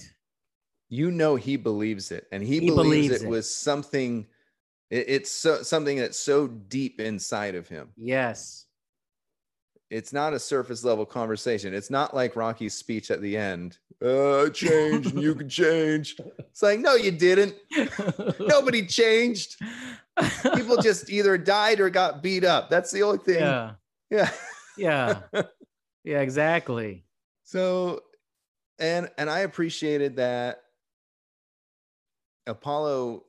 you know he believes it, and he, He believes, believes it, it. was something. It- it's so, something that's so deep inside of him. Yes. It's not a surface level conversation. It's not like Rocky's speech at the end. Uh, I changed, and you can change. It's like, no, you didn't. Nobody (laughs) changed. People just either died or got beat up. That's the only thing. yeah. yeah. Yeah. (laughs) Yeah, exactly. So, and and I appreciated that Apollo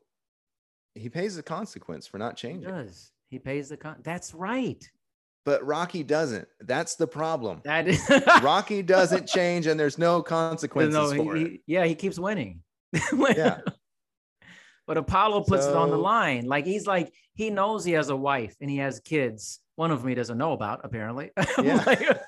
he pays the consequence for not He changing, does. He pays the con. That's right. but Rocky doesn't. That's the problem. That is (laughs) Rocky doesn't change, and there's no consequences no, for he- it. he- yeah, he keeps winning. (laughs) Yeah. But Apollo puts it on the line. Like he's like, he knows he has a wife and he has kids. One of them he doesn't know about, apparently. (laughs) Yeah. Like,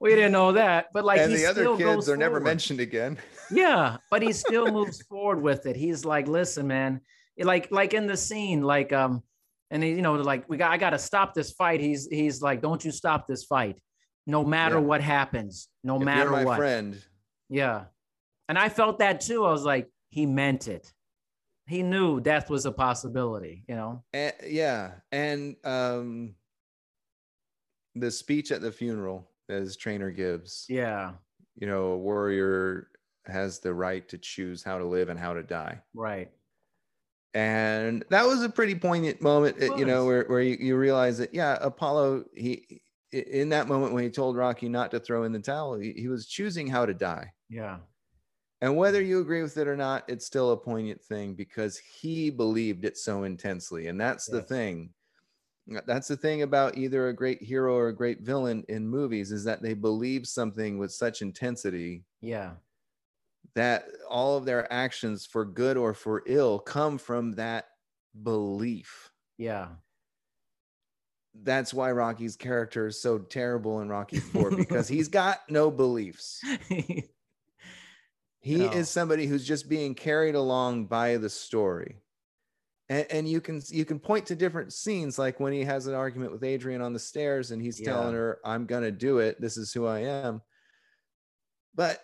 we didn't know that. But like and he the other kids are never forward. mentioned again. Yeah, but he still (laughs) moves forward with it. He's like, listen, man, like like in the scene, like um, and he, you know, like we got I gotta stop this fight. He's he's like, don't you stop this fight, no matter Yeah. what happens, no if matter you're my what. friend, Yeah. And I felt that too. I was like, he meant it. He knew death was a possibility, you know? and, yeah, and um, the speech at the funeral that his trainer gives. Yeah. you know, a warrior has the right to choose how to live and how to die. Right. And that was a pretty poignant moment, you know, where, where you, you realize that, yeah, Apollo, he, in that moment when he told Rocky not to throw in the towel, he, he was choosing how to die. Yeah. And whether you agree with it or not, it's still a poignant thing because he believed it so intensely. And that's the thing. That's the thing about either a great hero or a great villain in movies is that they believe something with such intensity Yeah. that all of their actions for good or for ill come from that belief. Yeah. That's why Rocky's character is so terrible in Rocky 4 because (laughs) he's got no beliefs. (laughs) He No. is somebody who's just being carried along by the story. And, and you can you can point to different scenes like when he has an argument with Adrian on the stairs and he's telling her I'm going to do it. This is who I am. But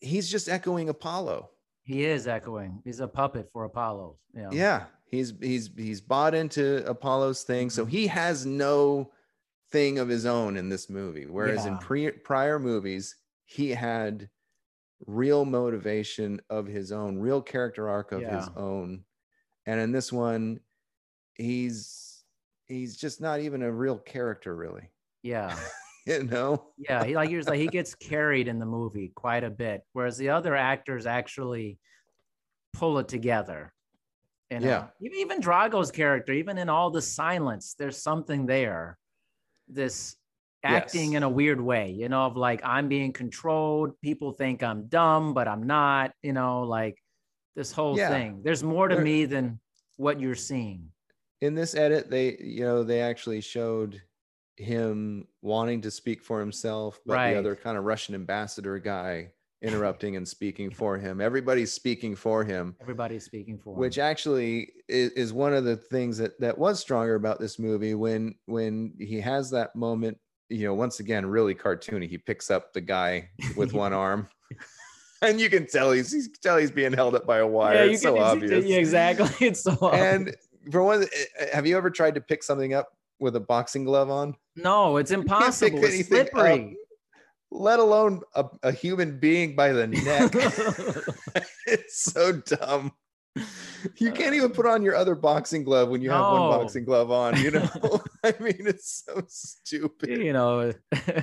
he's just echoing Apollo. he is echoing. He's a puppet for Apollo. yeah? Yeah, he's he's he's bought into Apollo's thing, so Mhm. he has no thing of his own in this movie. Whereas in pre- prior movies, he had real motivation of his own, real character arc of his own, and in this one, he's he's just not even a real character, really. Yeah. (laughs) You know? Yeah. He like he was like he gets carried in the movie quite a bit, whereas the other actors actually pull it together. You know? Yeah. Even even Drago's character, even in all the silence, there's something there. This acting Yes. in a weird way, you know, of like I'm being controlled. People think I'm dumb, but I'm not, you know, like this whole Yeah. thing. There's more to There- me than what you're seeing. in this edit they you know they actually showed him wanting to speak for himself but Right. the other kind of russian ambassador guy (laughs) interrupting and speaking for him everybody's speaking for him Everybody's speaking for him. which actually is, is one of the things that that was stronger about this movie when when he has that moment you know once again really cartoony he picks up the guy with (laughs) one arm (laughs) (laughs) and you can tell he's, he's tell he's being held up by a wire it's so can- obvious Yeah, exactly. (laughs) It's so obvious. and for one, eh, have you ever tried to pick something up with a boxing glove on? no, it's (laughs) impossible. It's anything up. slippery. Let alone a, a human being by the neck. it's so dumb. (laughs) You can't even put on your other boxing glove when you have one boxing glove on, you know? (laughs) (laughs) I mean, it's so stupid. you know.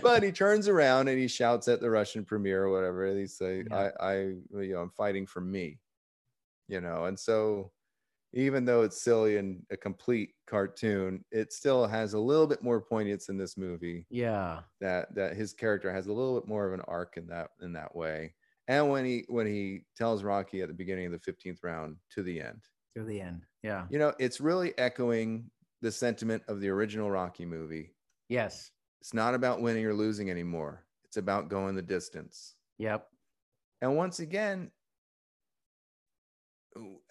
But he turns around and he shouts at the Russian premier or whatever. And he say, Yeah. I, I, you know, I'm fighting for me, you know? And so even though it's silly and a complete cartoon, it still has a little bit more poignance in this movie yeah. that, that his character has a little bit more of an arc in that, in that way. And when he, when he tells Rocky at the beginning of the 15th round to the end, To the end. Yeah. you know, it's really echoing the sentiment of the original Rocky movie. Yes. It's not about winning or losing anymore. It's about going the distance. Yep. And once again,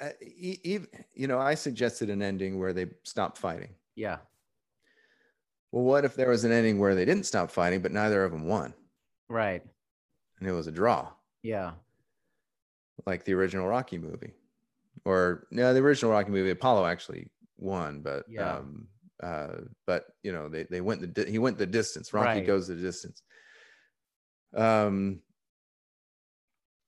uh, even you know, I suggested an ending where they stop fighting. Yeah. Well, what if there was an ending where they didn't stop fighting, but neither of them won, Right. and it was a draw, Yeah. like the original Rocky movie, or no, the original Rocky movie, Apollo actually won, but Yeah. um, uh, but you know, they they went the di- he went the distance. Rocky Right. goes the distance. Um,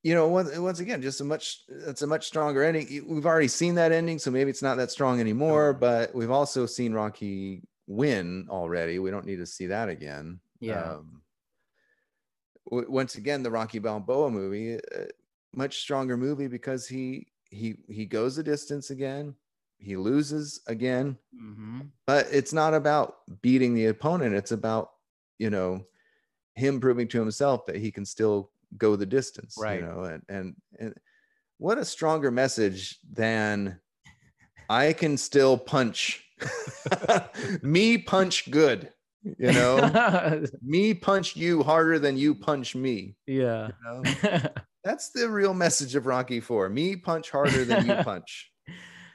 you know, once, once again, just a much that's a much stronger ending. We've already seen that ending, so maybe it's not that strong anymore. But we've also seen Rocky win already. We don't need to see that again. Yeah. Um, w- once again, the Rocky Balboa movie, uh, much stronger movie because he he he goes the distance again. He loses again, hmm but it's not about beating the opponent. It's about you know him proving to himself that he can still go the distance. Right. You know, and and and what a stronger message than I can still punch. (laughs) me punch good. You know, (laughs) me punch you harder than you punch me. yeah. You know? (laughs) That's the real message of Rocky Four. Me punch harder than you (laughs) punch.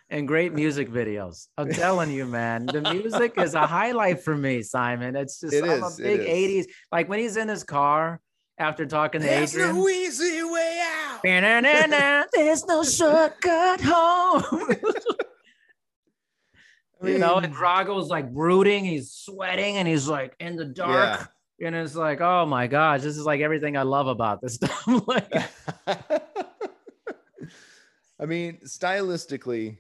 and great music videos. I'm telling you, man, the music is a highlight for me, Simon. It's just It I'm is, a big is. 80s. Like when he's in his car after talking to Adrian. There's Adrian. no easy way out. There's no shortcut home. You know, and mean, Drago's like brooding, he's sweating, and he's like in the dark. And it's like, oh my gosh, this is like everything I love about this (laughs) stuff. like, (laughs) I mean, stylistically,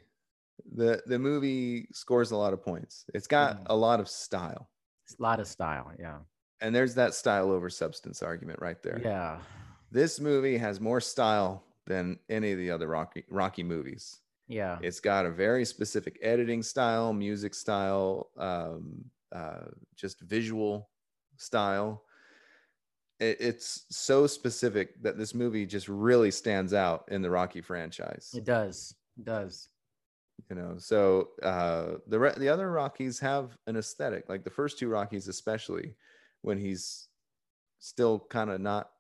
the the movie scores a lot of points. It's got Mhm. a lot of style, it's a lot of style. Yeah. and there's that style over substance argument right there. Yeah. This movie has more style than any of the other Rocky Rocky movies. Yeah. It's got a very specific editing style, music style, um, uh, just visual style. It, it's so specific that this movie just really stands out in the Rocky franchise. It does. It does. You know, so uh, the re- the other Rockies have an aesthetic, like the first two Rockies, especially when he's still kind of not,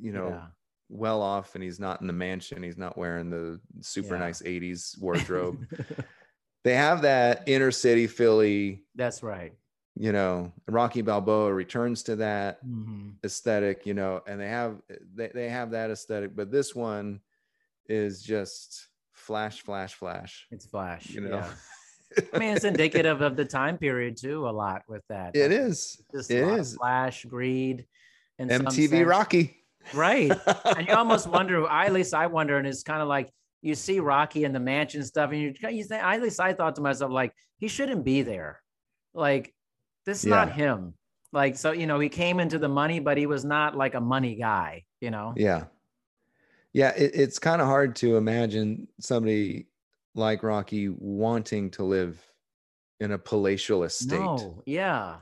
you know, Yeah. Well off and he's not in the mansion, he's not wearing the super Yeah. nice '80s wardrobe. (laughs) they have that inner city Philly, That's right. you know, Rocky Balboa returns to that Mhm. aesthetic, you know, and they have they, they have that aesthetic, but this one is just flash, flash, flash. It's flash. You know, Yeah. (laughs) I mean, it's indicative of the time period too, a lot with that. it is. Just It a lot of is. flash, greed, and MTV Rocky. Right. (laughs) and you almost wonder. I at least I wonder, and it's kind of like you see Rocky in the mansion stuff, and you you think. At least I thought to myself, like he shouldn't be there. Like this is not him. Like so, you know, he came into the money, but he was not like a money guy. You know. Yeah. Yeah, it, it's kind of hard to imagine somebody like Rocky wanting to live in a palatial estate. No. Yeah.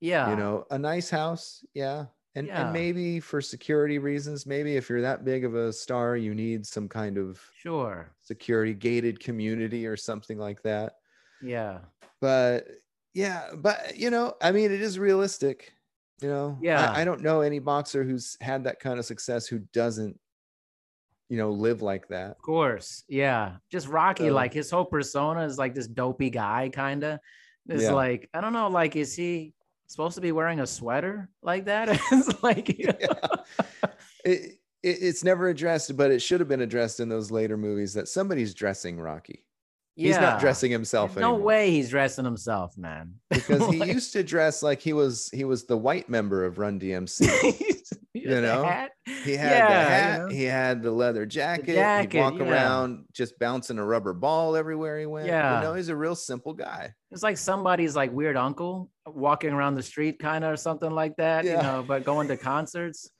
Yeah. You know, a nice house, yeah. And Yeah. and maybe for security reasons, maybe if you're that big of a star, you need some kind of Sure. security gated community or something like that. Yeah. But yeah, but you know, I mean, it is realistic. You know, I- Yeah. I, don't know any boxer who's had that kind of success who doesn't, you know, live like that. Of course. Yeah. Just Rocky, So- like his whole persona is like this dopey guy, kind of. It's Yeah. like, I don't know, like, is he supposed to be wearing a sweater like that? (laughs) it's like, Yeah. it, it, it's never addressed, but it should have been addressed in those later movies that somebody's dressing Rocky. Yeah. He's not dressing himself There's no way he's dressing himself, man. (laughs) because he Like, used to dress like he was he was the white member of Run DMC. (laughs) you know, hat. He had Yeah, the you hat, know. he had the leather jacket, jacket, he'd walk yeah. around just bouncing a rubber ball everywhere he went. Yeah. You know, he's a real simple guy. It's like somebody's like weird uncle walking around the street, kind of, or something like that, you Yeah. know, but going to concerts.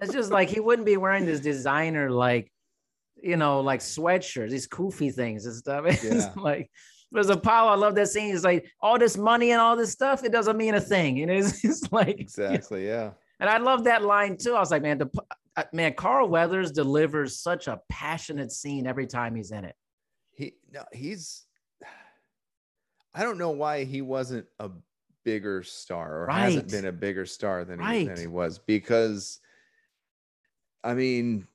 it's just (laughs) like he wouldn't be wearing this designer, like, you know, like sweatshirts, these koofy things and stuff. (laughs) It's Yeah. like, there's Apollo. I love that scene. He's like, all this money and all this stuff, it doesn't mean a thing. (laughs) You know, it's, it's like, Exactly. Yeah. And I love that line too. I was like, man, the uh, man, Carl Weathers delivers such a passionate scene every time he's in it. He no, he's I don't know why he wasn't a bigger star or hasn't been a bigger star than he Right. than he was because I mean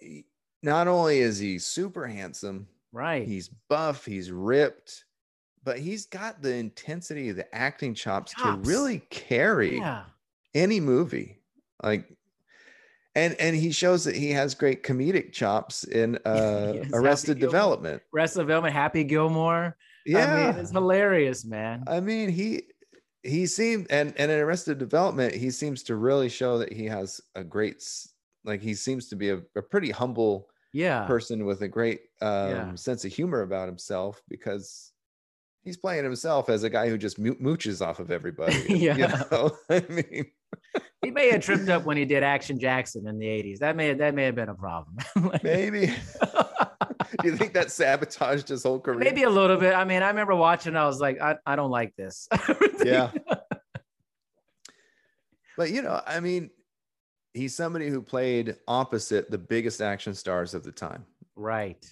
he- not only is he super handsome, right? He's buff, he's ripped, but he's got the intensity of the acting chops, chops. to really carry yeah. Any movie. Like and and he shows that he has great comedic chops in (laughs) uh yes, Arrested Development. Arrested Development, Happy Gilmore. Yeah, I mean, it's hilarious, man. I mean, he he seemed and and in Arrested Development, he seems to really show that he has a great like he seems to be a, a pretty humble yeah person with a great um, yeah. sense of humor about himself because he's playing himself as a guy who just mooches off of everybody. (laughs) yeah, you know? (laughs) I mean he may have tripped up when he did Action Jackson in the 80s. That may that may have been a problem. (laughs) Maybe. Do (laughs) you think that sabotaged his whole career? Maybe a little bit. I mean, I remember watching, I was like, I, I don't like this. (laughs) yeah. But you know, I mean, he's somebody who played opposite the biggest action stars of the time. Right.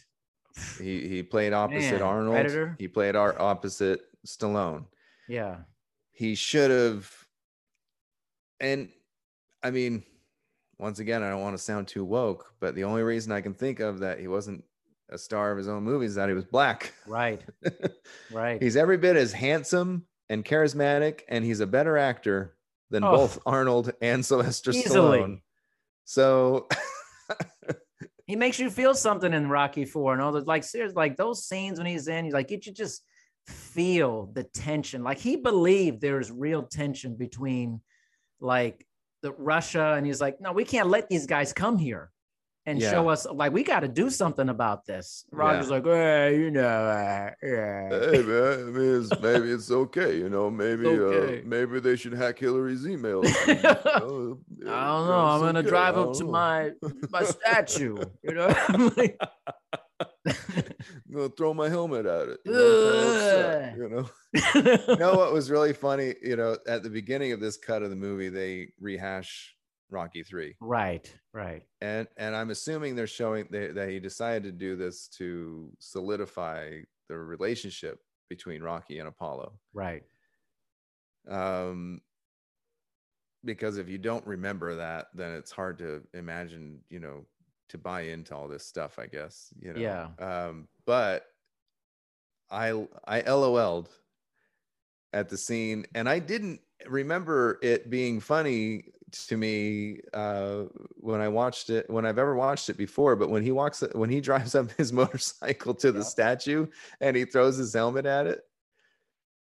He he played opposite Man, Arnold. Predator. He played our opposite Stallone. Yeah. He should have and I mean, once again, I don't want to sound too woke, but the only reason I can think of that he wasn't a star of his own movies is that he was black. Right. (laughs) right. He's every bit as handsome and charismatic, and he's a better actor than oh, both Arnold and Sylvester easily. Stallone. So he makes you feel something in Rocky Four and all those like seriously, like those scenes when he's in, he's like, you just feel the tension. Like he believed there was real tension between like the Russia, and he's like, no, we can't let these guys come here and yeah. show us like we got to do something about this. Roger's yeah. like, hey, you know, uh, yeah. Hey man, I mean, it's, maybe it's okay, you know. Maybe uh, okay. uh, maybe they should hack Hillary's emails. (laughs) You know? I don't know. I'm gonna okay. drive up to know. my my (laughs) statue. You know, (laughs) like, I'm gonna throw my helmet at it. You know, you know? (laughs) you know what was really funny? You know, at the beginning of this cut of the movie, they rehash Rocky Three. Right, right. And and I'm assuming they're showing they, that he decided to do this to solidify the relationship between Rocky and Apollo. Right. Um because if you don't remember that, then it's hard to imagine, you know, to buy into all this stuff, I guess. You know. Yeah. Um, but I I LOL'd at the scene and I didn't remember it being funny to me uh, when I watched it when I've ever watched it before. But when he walks when he (laughs) drives up his motorcycle to the statue and he throws his helmet at it,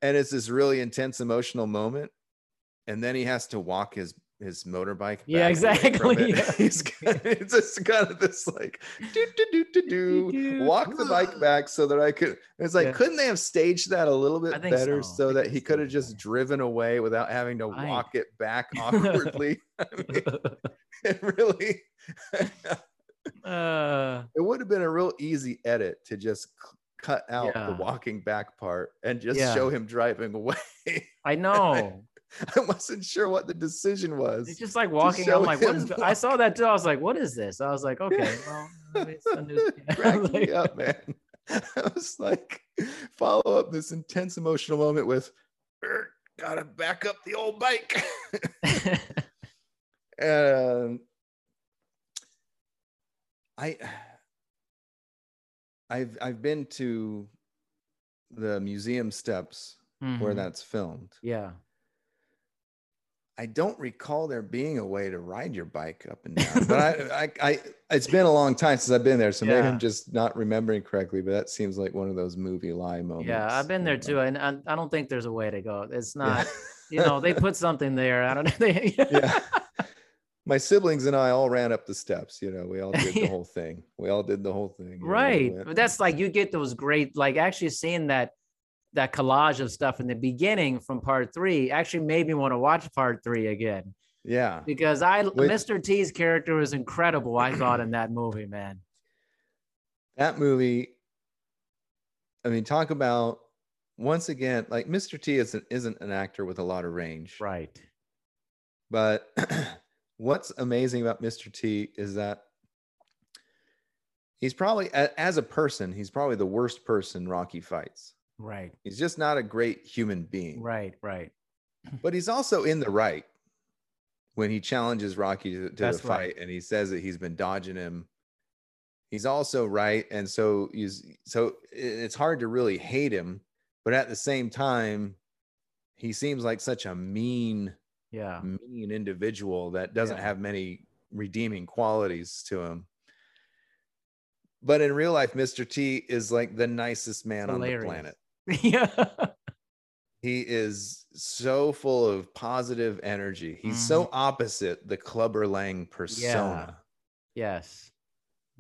and it's this really intense emotional moment, and then he has to walk his his motorbike. Yeah, exactly. It. (laughs) (laughs) He's it's just kind of this like do do do do do walk the bike back so that I could. It's like yeah. couldn't they have staged that a little bit better so, so that he could have just driven away without having to I... walk it back (laughs) awkwardly? I mean, it really. uh, it would have been a real easy edit to just cut out yeah. the walking back part and just yeah. show him driving away. I know. (laughs) I wasn't sure what the decision was. It's just like walking. I'm like, what is? Walk. I saw that too. I was (laughs) like, what is this? I was like, okay, well, (laughs) crack me up, man. I was like, follow up this intense emotional moment with, gotta back up the old bike. and I, I've I've been to the museum steps mm-hmm. where that's filmed. Yeah I don't recall there being a way to ride your bike up and down. But I, (laughs) I, I, it's been a long time since I've been there, so yeah. maybe I'm just not remembering correctly. But that seems like one of those movie lie moments. Yeah, I've been there too, and I, I don't think there's a way to go. It's not, yeah. you (laughs) know, they put something there. I don't know. (laughs) They, yeah. My siblings and I all ran up the steps. You know, we all did the whole thing. We all did the whole thing. Right. But that's like you get those great, like actually seeing that that collage of stuff in the beginning from part three actually made me want to watch part three again. Yeah. Because I. Mr. T's character was incredible, I thought, in that movie, man. That movie, I mean, talk about once again, like Mr. T isn't isn't an actor with a lot of range. Right. But (clears throat) what's amazing about Mr. T is that he's probably as a person, he's probably the worst person Rocky fights. Right. He's just not a great human being. Right, right. (clears throat) But he's also in the right when he challenges Rocky to, to the fight right. and he says that he's been dodging him. he's also right and so he's so it's hard to really hate him but at the same time he seems like such a mean yeah mean individual that doesn't yeah. have many redeeming qualities to him but in real life mr t is like the nicest man Hilarious. on the planet (laughs) yeah he is so full of positive energy he's mm. so opposite the clubber lang persona yeah. yes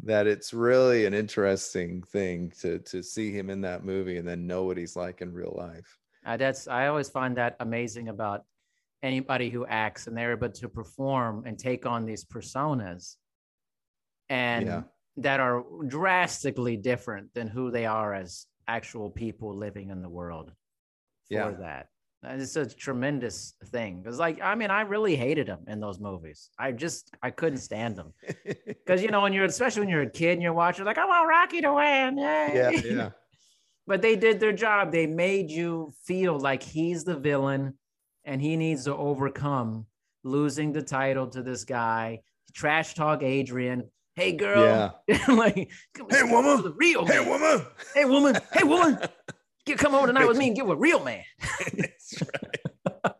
that it's really an interesting thing to to see him in that movie and then know what he's like in real life. Uh, that's I always find that amazing about anybody who acts and they're able to perform and take on these personas and yeah. that are drastically different than who they are as actual people living in the world for yeah. that. It's a tremendous thing. Because like i mean i really hated him in those movies. I just i couldn't stand them because (laughs) you know when you're especially when you're a kid and you're watching like i want rocky to win Yay. yeah (laughs) yeah. But they did their job. They made you feel like he's the villain and he needs to overcome losing the title to this guy trash talk adrian hey girl yeah. (laughs) like hey woman the real hey man. woman hey woman hey woman (laughs) Get come over tonight with me and get with real man. (laughs) That's right.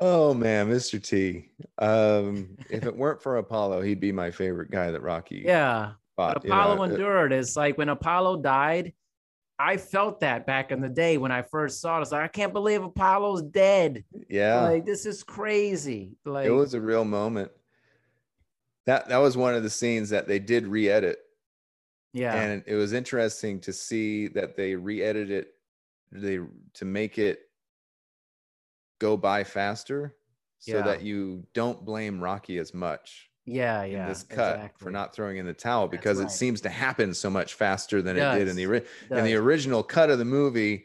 oh man, Mr. T. Um, if it weren't for Apollo, he'd be my favorite guy that Rocky. Yeah. Fought, but Apollo you know, endured. It's like when Apollo died, I felt that back in the day when I first saw it. I was like, I can't believe Apollo's dead. Yeah. Like this is crazy. Like it was a real moment. That that was one of the scenes that they did re-edit yeah. And it was interesting to see that they re-edited it they to make it go by faster so yeah. that you don't blame Rocky as much. Yeah, yeah. this cut exactly. for not throwing in the towel because right. it seems to happen so much faster than it, it did in the in the original cut of the movie.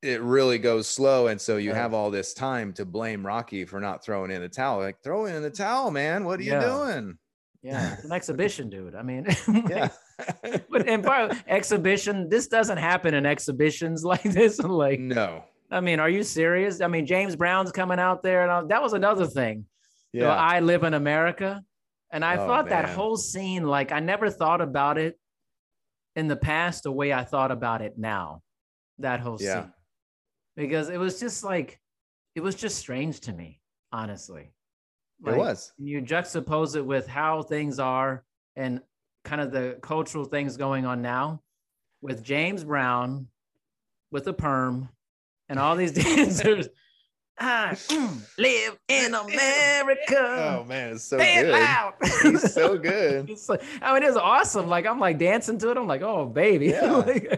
It really goes slow, and so you have all this time to blame Rocky for not throwing in the towel. Like, throw in the towel, man. What are yeah. you doing? Yeah, it's an (laughs) exhibition, dude. I mean, yeah. (laughs) but and part exhibition, this doesn't happen in exhibitions (laughs) like this. Like, no. I mean, are you serious? I mean, James Brown's coming out there, and all, that was another thing. Yeah. So I live in America, and I oh, thought man. that whole scene, like, I never thought about it in the past the way I thought about it now. That whole yeah. scene, because it was just like, it was just strange to me, honestly. Like, it was. You juxtapose it with how things are and kind of the cultural things going on now with James Brown, with a perm, and all these (laughs) dancers. I mm, live in America. (laughs) Oh man, it's so Pay good. Loud. He's (laughs) so good. it's like, I mean, it's awesome. Like I'm like dancing to it. I'm like, oh baby. Yeah.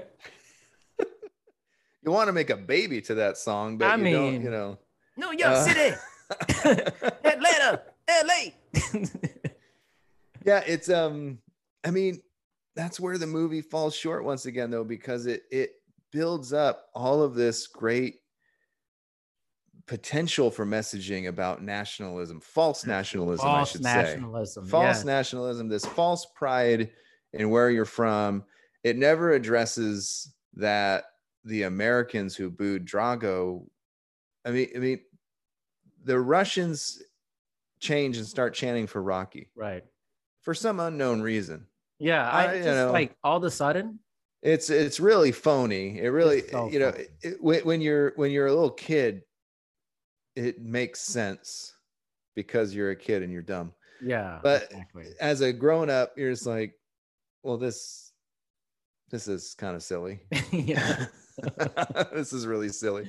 You want to make a baby to that song, but I you mean, don't, you know. New York uh, City. (laughs) Atlanta, LA. (laughs) yeah, it's um I mean, that's where the movie falls short once again though because it it builds up all of this great potential for messaging about nationalism, false nationalism, false I should nationalism, say. False nationalism, this false pride in where you're from. It never addresses that the Americans who booed Drago. I mean, I mean, the Russians change and start chanting for Rocky. Right. For some unknown reason. Yeah, I, I just know, like all of a sudden. It's it's really phony. It really so you know it, it, when you're when you're a little kid, it makes sense because you're a kid and you're dumb. Yeah. But exactly. as a grown up, you're just like, well, this this is kind of silly. (laughs) yeah. (laughs) (laughs) this is really silly.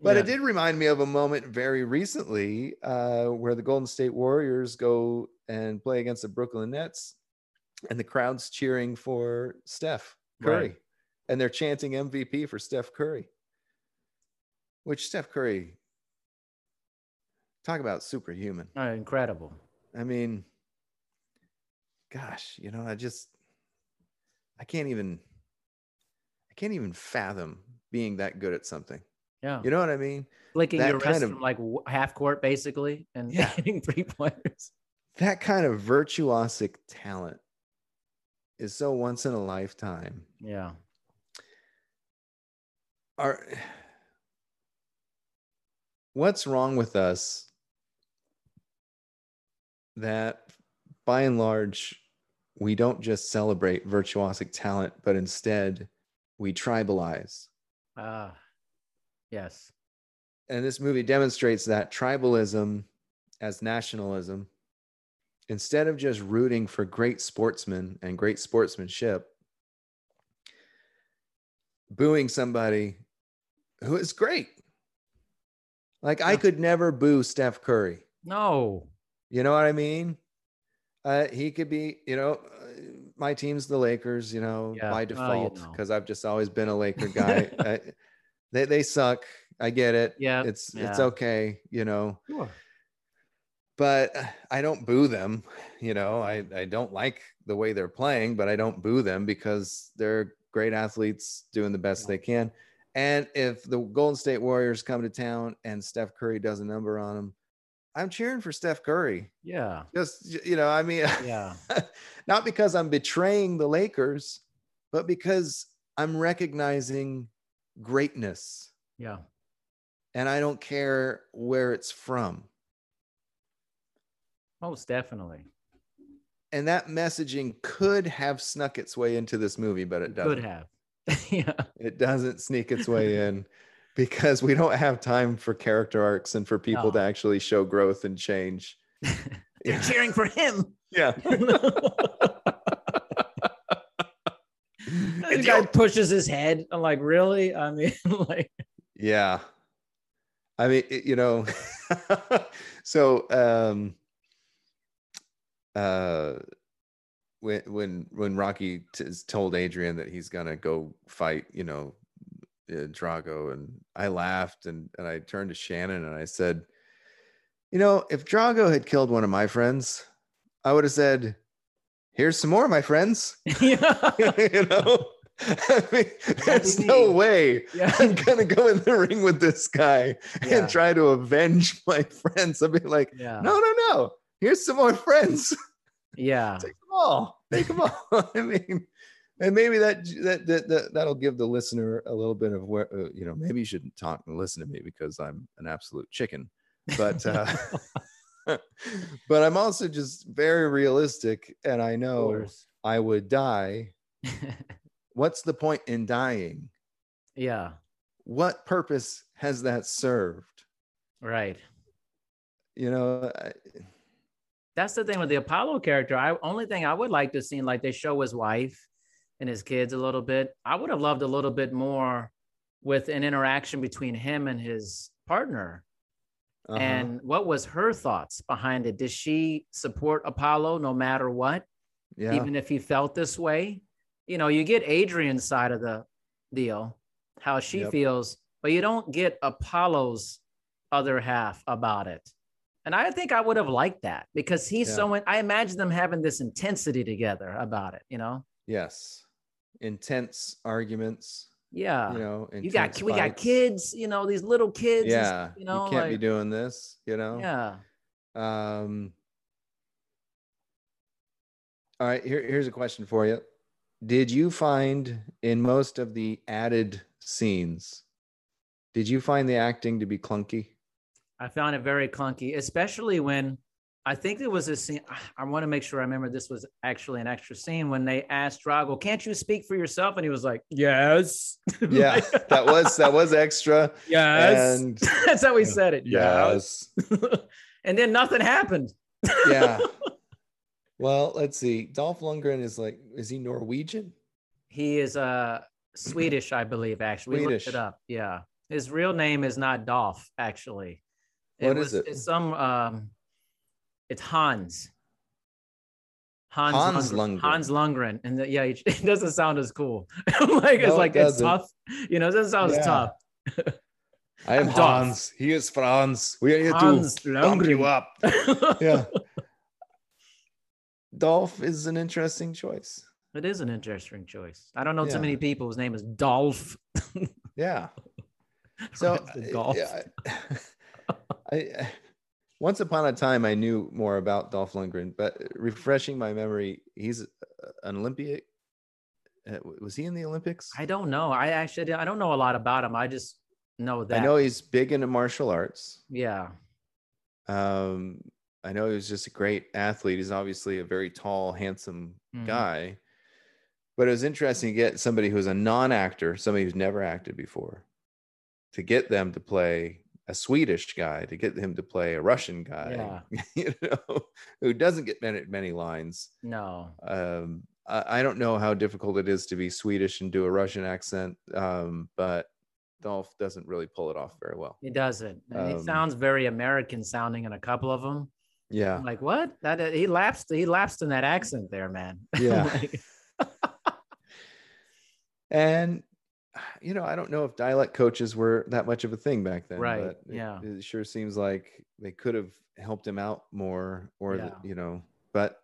But yeah. it did remind me of a moment very recently uh, where the Golden State Warriors go and play against the Brooklyn Nets, and the crowd's cheering for Steph Curry, right. and they're chanting MVP for Steph Curry. Which Steph Curry, talk about superhuman, oh, incredible. I mean, gosh, you know, I just, I can't even, I can't even fathom being that good at something. Yeah. You know what I mean? Flicking that your wrist of, from like half court basically and yeah. (laughs) hitting three pointers. That kind of virtuosic talent is so once in a lifetime. Yeah. Are what's wrong with us that by and large we don't just celebrate virtuosic talent, but instead we tribalize. Ah, uh, yes. And this movie demonstrates that tribalism as nationalism, instead of just rooting for great sportsmen and great sportsmanship, booing somebody who is great. Like I could never boo Steph Curry. No. You know what I mean? Uh, he could be, you know, my team's the Lakers, you know, yeah. by default, because oh, you know. I've just always been a Laker (laughs) guy. I, they they suck. I get it. Yeah, it's yeah. it's okay, you know. Sure. But I don't boo them, you know. I I don't like the way they're playing, but I don't boo them because they're great athletes doing the best yeah. they can. And if the Golden State Warriors come to town and Steph Curry does a number on them, I'm cheering for Steph Curry. Yeah. Just, you know, I mean, yeah. (laughs) not because I'm betraying the Lakers, but because I'm recognizing greatness. Yeah. And I don't care where it's from. Most definitely. And that messaging could have snuck its way into this movie, but it doesn't. Could have. (laughs) yeah. It doesn't sneak its way (laughs) in because we don't have time for character arcs and for people no. to actually show growth and change. (laughs) They're yeah. cheering for him. Yeah. (laughs) the guy pushes his head. I'm like, really? I mean, (laughs) like, yeah. I mean, it, you know, so um, uh, when when when Rocky t- told Adrian that he's gonna go fight, you know, Drago, and I laughed and and I turned to Shannon and I said, you know, if Drago had killed one of my friends, I would have said, "Here's some more, my friends." (laughs) (laughs) you know. I mean, there's no way yeah. I'm gonna go in the ring with this guy yeah. and try to avenge my friends. I'd be like, yeah. no, no, no. Here's some more friends. Yeah. (laughs) Take them all. Take them all. I mean, and maybe that, that that, that that'll give the listener a little bit of where uh, you know maybe you shouldn't talk and listen to me because I'm an absolute chicken, but uh, (laughs) (laughs) but I'm also just very realistic, and I know I would die. (laughs) What's the point in dying? Yeah. What purpose has that served? Right. You know. I, that's the thing with the Apollo character. I only thing I would like to see, like they show his wife and his kids a little bit. I would have loved a little bit more with an interaction between him and his partner. Uh-huh. And what was her thoughts behind it? Did she support Apollo no matter what? Yeah. Even if he felt this way? You know, you get Adrian's side of the deal, how she yep. feels, but you don't get Apollo's other half about it. And I think I would have liked that because he's yeah. so, I imagine them having this intensity together about it, you know? Yes. Intense arguments. Yeah. You know, you got, fights. we got kids, you know, these little kids. Yeah. You know, you can't like, be doing this, you know? Yeah. Um, all right. Here, here's a question for you. Did you find in most of the added scenes, did you find the acting to be clunky? I found it very clunky, especially when I think there was a scene. (sighs) I want to make sure I remember this was actually an extra scene when they asked Drago, "Can't you speak for yourself?" And he was like, "Yes." (laughs) Yeah, that was that was extra. (laughs) Yes, and (laughs) that's how he said it. Yes, and then nothing happened. yeah. Well, let's see. Dolph Lundgren is like, is he Norwegian? He is uh Swedish, I believe. Actually, Swedish. we looked it up. Yeah, his real name is not Dolph. Actually, it what was, is it? It's some. Um, it's Hans. Hans, Hans Lundgren. Hans Lundgren, and the, yeah, (laughs) it doesn't sound as cool. like no, it's like it it's tough. You know, it doesn't sound yeah. as tough. (laughs) I am (laughs) Hans. He is Franz. We are here Hans to pump you up. yeah. Dolph is an interesting choice. It is an interesting choice. I don't know yeah. too many people whose name is Dolph. yeah. So golf. Yeah, I, I, once upon a time I knew more about Dolph Lundgren, but refreshing my memory, he's an Olympic. Uh, was he in the Olympics? I don't know. I actually I don't know a lot about him. I just know that I know he's big into martial arts. Yeah. Um, I know he was just a great athlete. He's obviously a very tall, handsome mm-hmm. guy. But it was interesting to get somebody who's a non-actor, somebody who's never acted before, to get them to play a Swedish guy, to get him to play a Russian guy, yeah. (laughs) you know, who doesn't get many, many lines. No. Um, I, I, don't know how difficult it is to be Swedish and do a Russian accent, um, but Dolph doesn't really pull it off very well. He doesn't. Um, he sounds very American sounding in a couple of them. Yeah. I'm like what? That uh, he lapsed. He lapsed in that accent there, man. (laughs) Yeah. (laughs) and you know, I don't know if dialect coaches were that much of a thing back then. Right. It, yeah. It sure seems like they could have helped him out more, or yeah. the, you know, but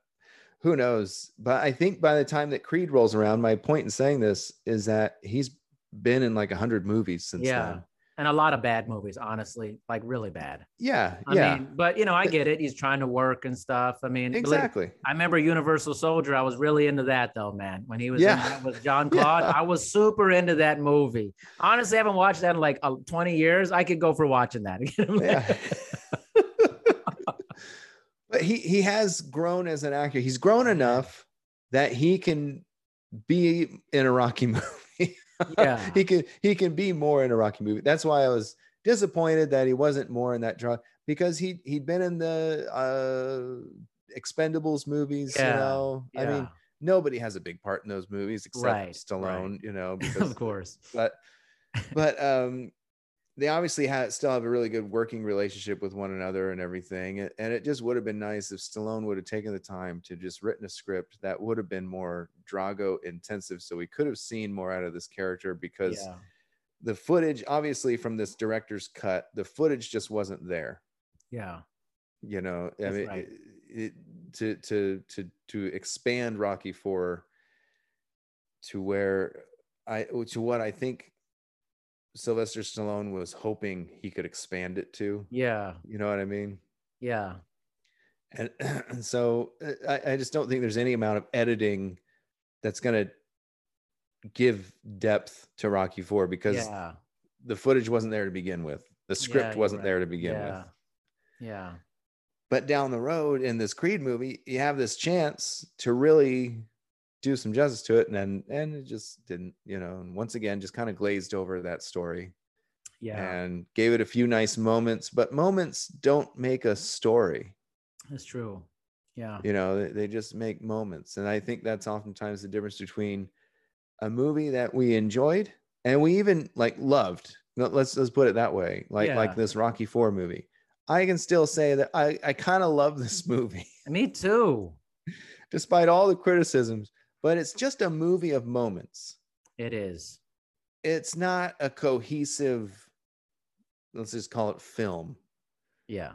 who knows? But I think by the time that Creed rolls around, my point in saying this is that he's been in like a hundred movies since yeah. then and a lot of bad movies, honestly, like really bad. Yeah, I yeah. Mean, but you know, I get it. He's trying to work and stuff. I mean, exactly. I remember Universal Soldier. I was really into that though, man. When he was yeah. in with John (laughs) Claude, yeah. I was super into that movie. Honestly, I haven't watched that in like uh, 20 years. I could go for watching that. (laughs) yeah. (laughs) but he he has grown as an actor. He's grown enough that he can be in a Rocky movie yeah. (laughs) he can he can be more in a Rocky movie. That's why I was disappointed that he wasn't more in that draw because he he'd been in the uh Expendables movies, yeah. you know. Yeah. I mean, nobody has a big part in those movies except right. Stallone, right. you know, (laughs) because, of course. But but um they obviously have still have a really good working relationship with one another and everything. And it just would have been nice if Stallone would have taken the time to just written a script that would have been more Drago intensive, so we could have seen more out of this character because yeah. the footage, obviously from this director's cut, the footage just wasn't there. Yeah, you know, That's I mean, right. it, it, to to to to expand Rocky Four to where I to what I think Sylvester Stallone was hoping he could expand it to. Yeah. You know what I mean? Yeah. And, and (clears throat) so uh, I, I just don't think there's any amount of editing that's going to give depth to Rocky Four because yeah. the footage wasn't there to begin with. The script yeah, wasn't right. there to begin yeah. with. Yeah. But down the road in this Creed movie, you have this chance to really do some justice to it and then and it just didn't you know and once again just kind of glazed over that story yeah. and gave it a few nice moments but moments don't make a story. That's true. Yeah. You know they, they just make moments and i think that's oftentimes the difference between a movie that we enjoyed and we even like loved. Let's let's put it that way like yeah. like this rocky 4 movie. I can still say that i i kind of love this (laughs) movie. Me too. Despite all the criticisms but it's just a movie of moments. It is. It's not a cohesive, let's just call it film. Yeah.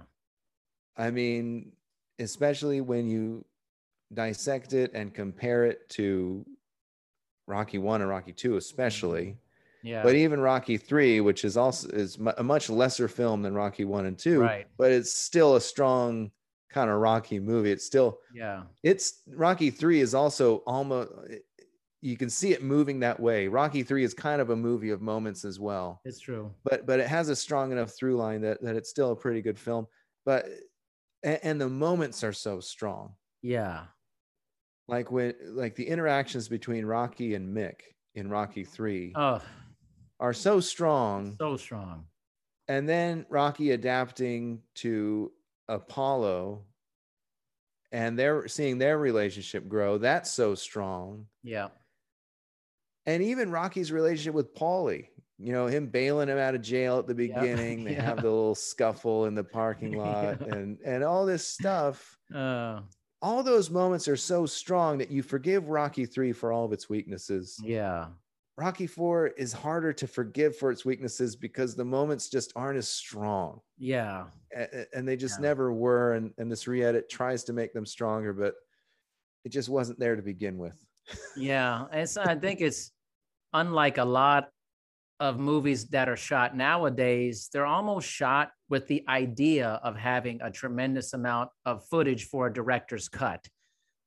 I mean, especially when you dissect it and compare it to Rocky 1 and Rocky 2 especially. Mm-hmm. Yeah. But even Rocky 3, which is also is a much lesser film than Rocky 1 and 2, right. but it's still a strong kind of Rocky movie. It's still yeah. It's Rocky three is also almost eh, you can see it moving that way. Rocky three is kind of a movie of moments as well. It's true, but but it has a strong enough through line that that it's still a pretty good film. But eh, and, and the moments are so strong. Yeah, like when like the interactions between Rocky and Mick in Rocky three. Oh. Are so strong, so strong, and then Rocky adapting to Apollo and they're seeing their relationship grow. That's so strong. Yeah. And even Rocky's relationship with Paulie, you know, him bailing him out of jail at the beginning. Yep. (laughs) They yeah. have the little scuffle in the parking (laughs) lot yeah. and and all this stuff. Uh, all those moments are so strong that you forgive Rocky 3 for all of its weaknesses. Yeah. Rocky 4 is harder to forgive for its weaknesses because the moments just aren't as strong. Yeah. And they just yeah. never were. And, and this re edit tries to make them stronger, but it just wasn't there to begin with. (laughs) yeah. It's, I think it's unlike a lot of movies that are shot nowadays, they're almost shot with the idea of having a tremendous amount of footage for a director's cut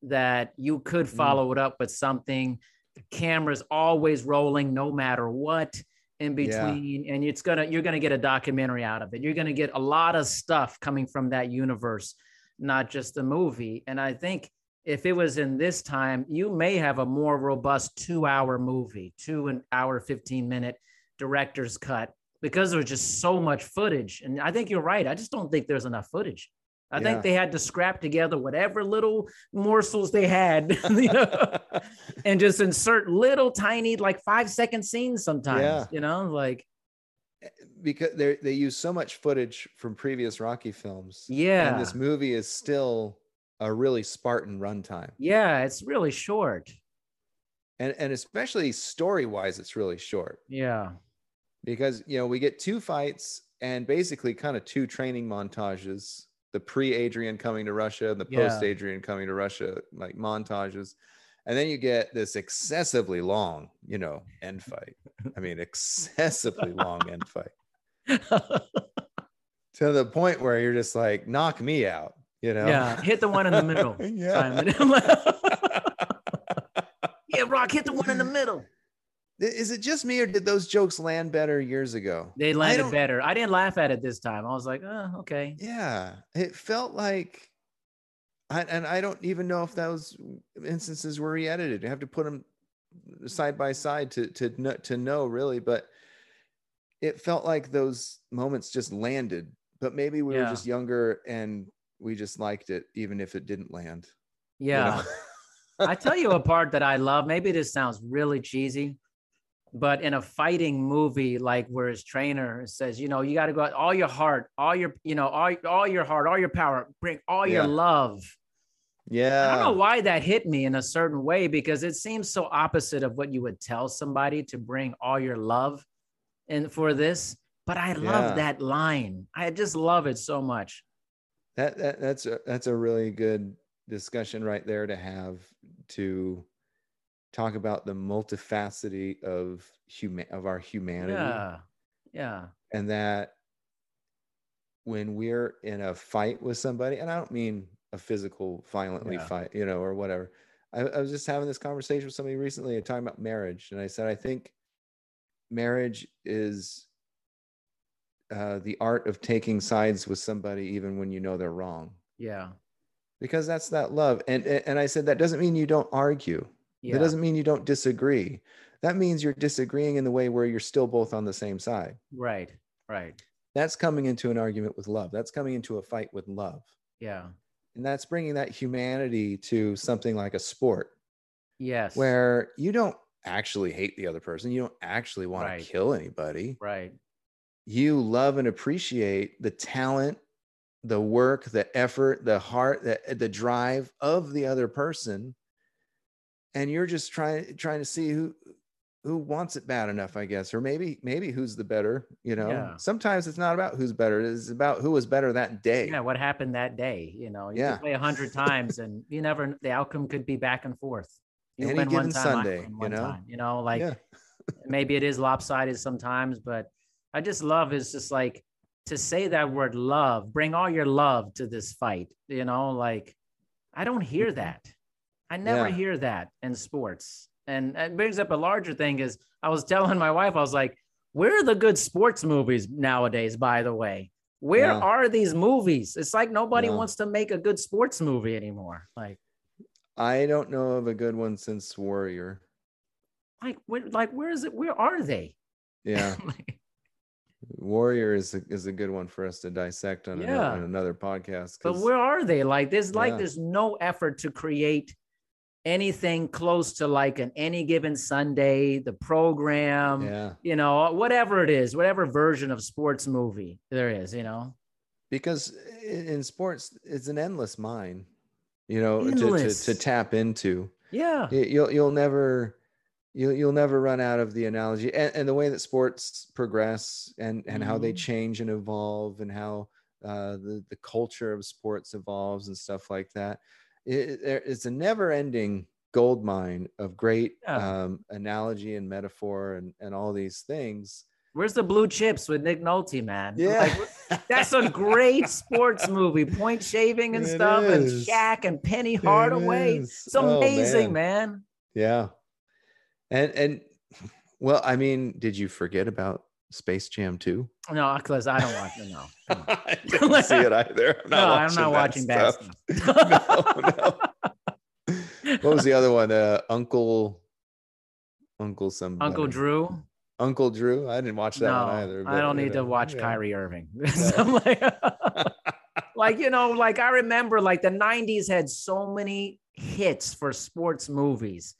that you could mm. follow mm. it up with something the camera's always rolling no matter what in between yeah. and it's gonna you're gonna get a documentary out of it you're gonna get a lot of stuff coming from that universe not just the movie. And I think if it was in this time, you may have a more robust two hour movie, two an hour, 15 minute director's cut because there's just so much footage. And I think you're right. I just don't think there's enough footage. I yeah. think they had to scrap together whatever little morsels they had, (laughs) you know, (laughs) and just insert little tiny, like five second scenes sometimes, yeah. you know, like eh, because they they use so much footage from previous Rocky films. Yeah. And this movie is still a really Spartan runtime. Yeah, it's really short. And and especially story-wise, it's really short. Yeah. Because you know, we get two fights and basically kind of two training montages the pre Adrian coming to Russia and the post Adrian coming to Russia, like montages. And then you get this excessively long, you know, end fight. (laughs) I mean, excessively long end fight (laughs) to the point where you're just like, knock me out, you know? Yeah, hit the one in the middle. (laughs) yeah. yeah, Rock, hit the one in the middle. Is it just me or did those jokes land better years ago? They landed I better. I didn't laugh at it this time. I was like, oh, okay. Yeah. It felt like, I, and I don't even know if those instances were re edited. You have to put them side by side to, to, to know really, but it felt like those moments just landed. But maybe we yeah. were just younger and we just liked it, even if it didn't land. Yeah. You know? I tell you a part that I love. Maybe this sounds really cheesy but in a fighting movie like where his trainer says you know you got to go out all your heart all your you know all, all your heart all your power bring all yeah. your love. Yeah i don't know why that hit me in a certain way because it seems so opposite of what you would tell somebody to bring all your love and for this. But i love yeah. that line. I just love it so much. That, that that's a that's a really good discussion right there to have to talk about the multifacety of human of our humanity. Yeah. Yeah. And that when we're in a fight with somebody, and I don't mean a physical, violently yeah. fight, you know, or whatever. I, I was just having this conversation with somebody recently and talking about marriage. And I said, I think marriage is uh, the art of taking sides with somebody even when you know they're wrong. Yeah. Because that's that love. And and I said that doesn't mean you don't argue. Yeah. That doesn't mean you don't disagree. That means you're disagreeing in the way where you're still both on the same side. Right. Right. That's coming into an argument with love. That's coming into a fight with love. Yeah. And that's bringing that humanity to something like a sport. Yes. Where you don't actually hate the other person. You don't actually want right. to kill anybody. Right. You love and appreciate the talent, the work, the effort, the heart, the, the drive of the other person and you're just trying trying to see who who wants it bad enough i guess or maybe maybe who's the better you know? Yeah. sometimes it's not about who's better it's about who was better that day. Yeah what happened that day you know? You yeah. play a hundred times and you never the outcome could be back and forth. You Any given time, sunday you know? time, you know? Like yeah. (laughs) maybe it is lopsided sometimes but i just love is just like to say that word love bring all your love to this fight you know? Like i don't hear mm-hmm. that I never yeah. hear that in sports. And it brings up a larger thing is I was telling my wife, I was like, where are the good sports movies nowadays, by the way? Where yeah. are these movies? It's like nobody wants to make a good sports movie anymore. Like, I don't know of a good one since Warrior. Like, where, like, where is it? Where are they? Yeah. (laughs) like, Warrior is a, is a good one for us to dissect on, yeah. another, on another podcast. But where are they? Like, there's like, there's no effort to create anything close to like an any given Sunday, the program, yeah. you know, whatever it is, whatever version of sports movie there is, you know. Because in sports, it's an endless mine, you know, to, to, to, tap into. Yeah. You'll you'll never you'll you'll never run out of the analogy and, and the way that sports progress and and mm-hmm. how they mm-hmm. change and evolve and how uh, the the culture of sports evolves and stuff like that it, it's a never ending gold mine of great yeah. um, analogy and metaphor and, and all these things. Where's the blue chips with Nick Nolte, man? Yeah. Like, that's a great (laughs) sports movie. Point shaving and it stuff, is. and Shaq and Penny Hardaway. It it's amazing, oh, man. man. Yeah. And and well, I mean, did you forget about Space Jam 2? No, because I don't watch it. No. (laughs) I didn't see it either. I'm no, I'm not watching bad stuff. (laughs) no, no. What was the other one? Uh, Uncle Uncle some Uncle Drew. Uncle Drew. I didn't watch that no, one either. I don't need to watch yeah. Kyrie Irving. (laughs) like, like, you know, like I remember like the 90s had so many hits for sports movies.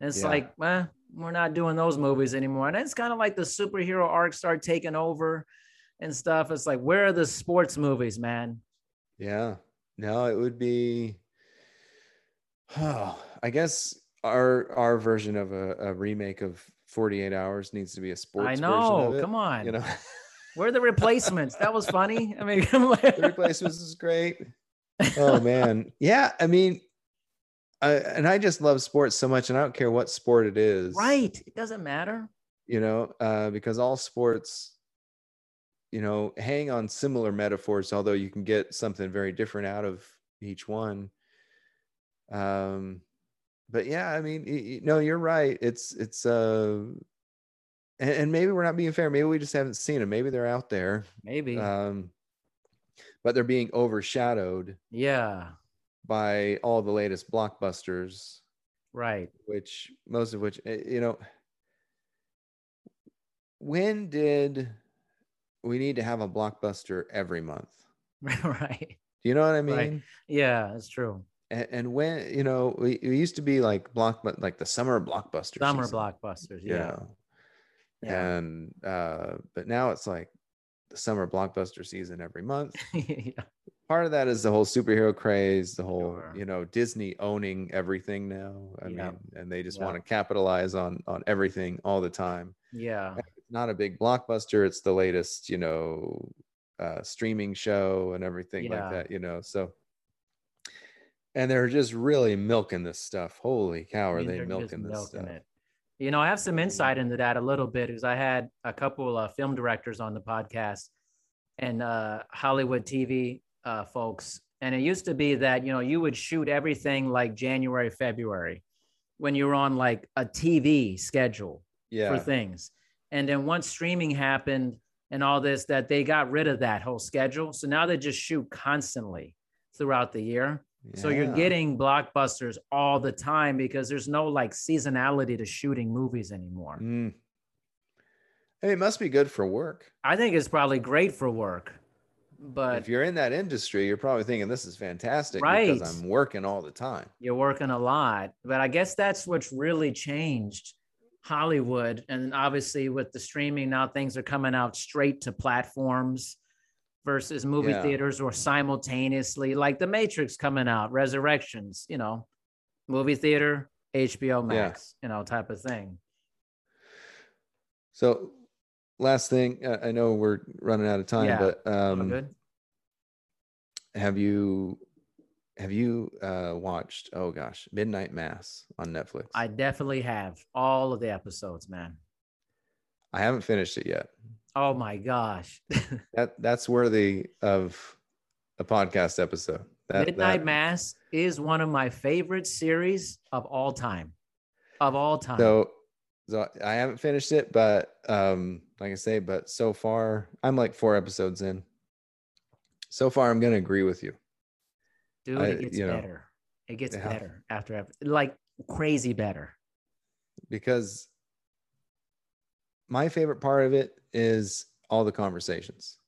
And it's yeah. like, well, we're not doing those movies anymore. And it's kind of like the superhero arcs start taking over and stuff. It's like, where are the sports movies, man? Yeah. No, it would be oh, (sighs) I guess our our version of a, a remake of 48 hours needs to be a sports I know. Come on. You know. Where are the replacements? That was funny. I mean, (laughs) the replacements is great. Oh man. Yeah, I mean, I, and I just love sports so much, and I don't care what sport it is. Right. It doesn't matter. You know, uh, because all sports, you know, hang on similar metaphors, although you can get something very different out of each one. Um, but yeah, I mean, you, no, you're right. It's it's uh, and, and, maybe we're not being fair. Maybe we just haven't seen them. Maybe they're out there. Maybe. Um, but they're being overshadowed. Yeah by all the latest blockbusters right. which most of which eh, you know when did we need to have a blockbuster every month? (laughs) Right. Do you know what i mean? Right. yeah that's true. And, and, when you know we, we used to be like block like the summer blockbusters summer season, blockbusters yeah. yeah. And uh but now it's like the summer blockbuster season every month. (laughs) Yeah part of that is the whole superhero craze, the whole sure. you know Disney owning everything now. I yeah. mean, and they just yeah. want to capitalize on on everything all the time. Yeah, it's not a big blockbuster. It's the latest, you know, uh, streaming show and everything yeah. like that. You know, so. And they're just really milking this stuff. Holy cow, are I mean, they milking this milking stuff? It. You know, I have some insight into that a little bit because I had a couple of film directors on the podcast and uh, Hollywood TV uh, folks. And it used to be that, you know, you would shoot everything like January, February when you were on like a TV schedule yeah. for things. And then once streaming happened and all this, that they got rid of that whole schedule. So now they just shoot constantly throughout the year. Yeah. So you're getting blockbusters all the time because there's no like seasonality to shooting movies anymore. Mm. it must be good for work. I think it's probably great for work but if you're in that industry you're probably thinking this is fantastic right because i'm working all the time you're working a lot but i guess that's what's really changed hollywood and obviously with the streaming now things are coming out straight to platforms versus movie yeah. theaters or simultaneously like the matrix coming out resurrections you know movie theater hbo max yeah. you know type of thing so last thing i know we're running out of time yeah. but um good. have you have you uh watched oh gosh midnight mass on netflix? I definitely have all of the episodes man. I haven't finished it yet. Oh my gosh. (laughs) That that's worthy of a podcast episode. That, midnight that, mass is one of my favorite series of all time. Of all time. So so I haven't finished it, but um, like I say, but so far I'm like four episodes in. So far, I'm gonna agree with you. Dude, I, it gets better. Know, it gets yeah. better after like crazy better. Because my favorite part of it is all the conversations.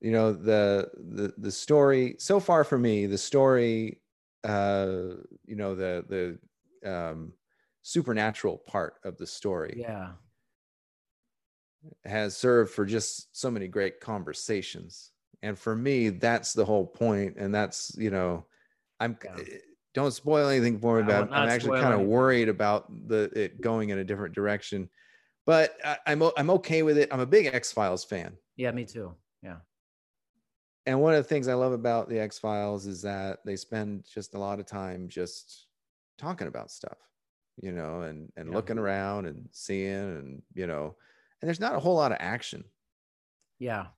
You know, the the the story so far for me, the story uh, you know, the the um supernatural part of the story. Yeah. Has served for just so many great conversations. And for me, that's the whole point. And that's, you know, I'm yeah. Eh, don't spoil anything for me, but I'm actually kind of worried about the it going in a different direction. But I, I'm I'm okay with it. I'm a big X Files fan. Yeah, me too. Yeah. And one of the things I love about the X Files is that they spend just a lot of time just talking about stuff you know, and and yeah. looking around and seeing and you know, and there's not a whole lot of action. Yeah.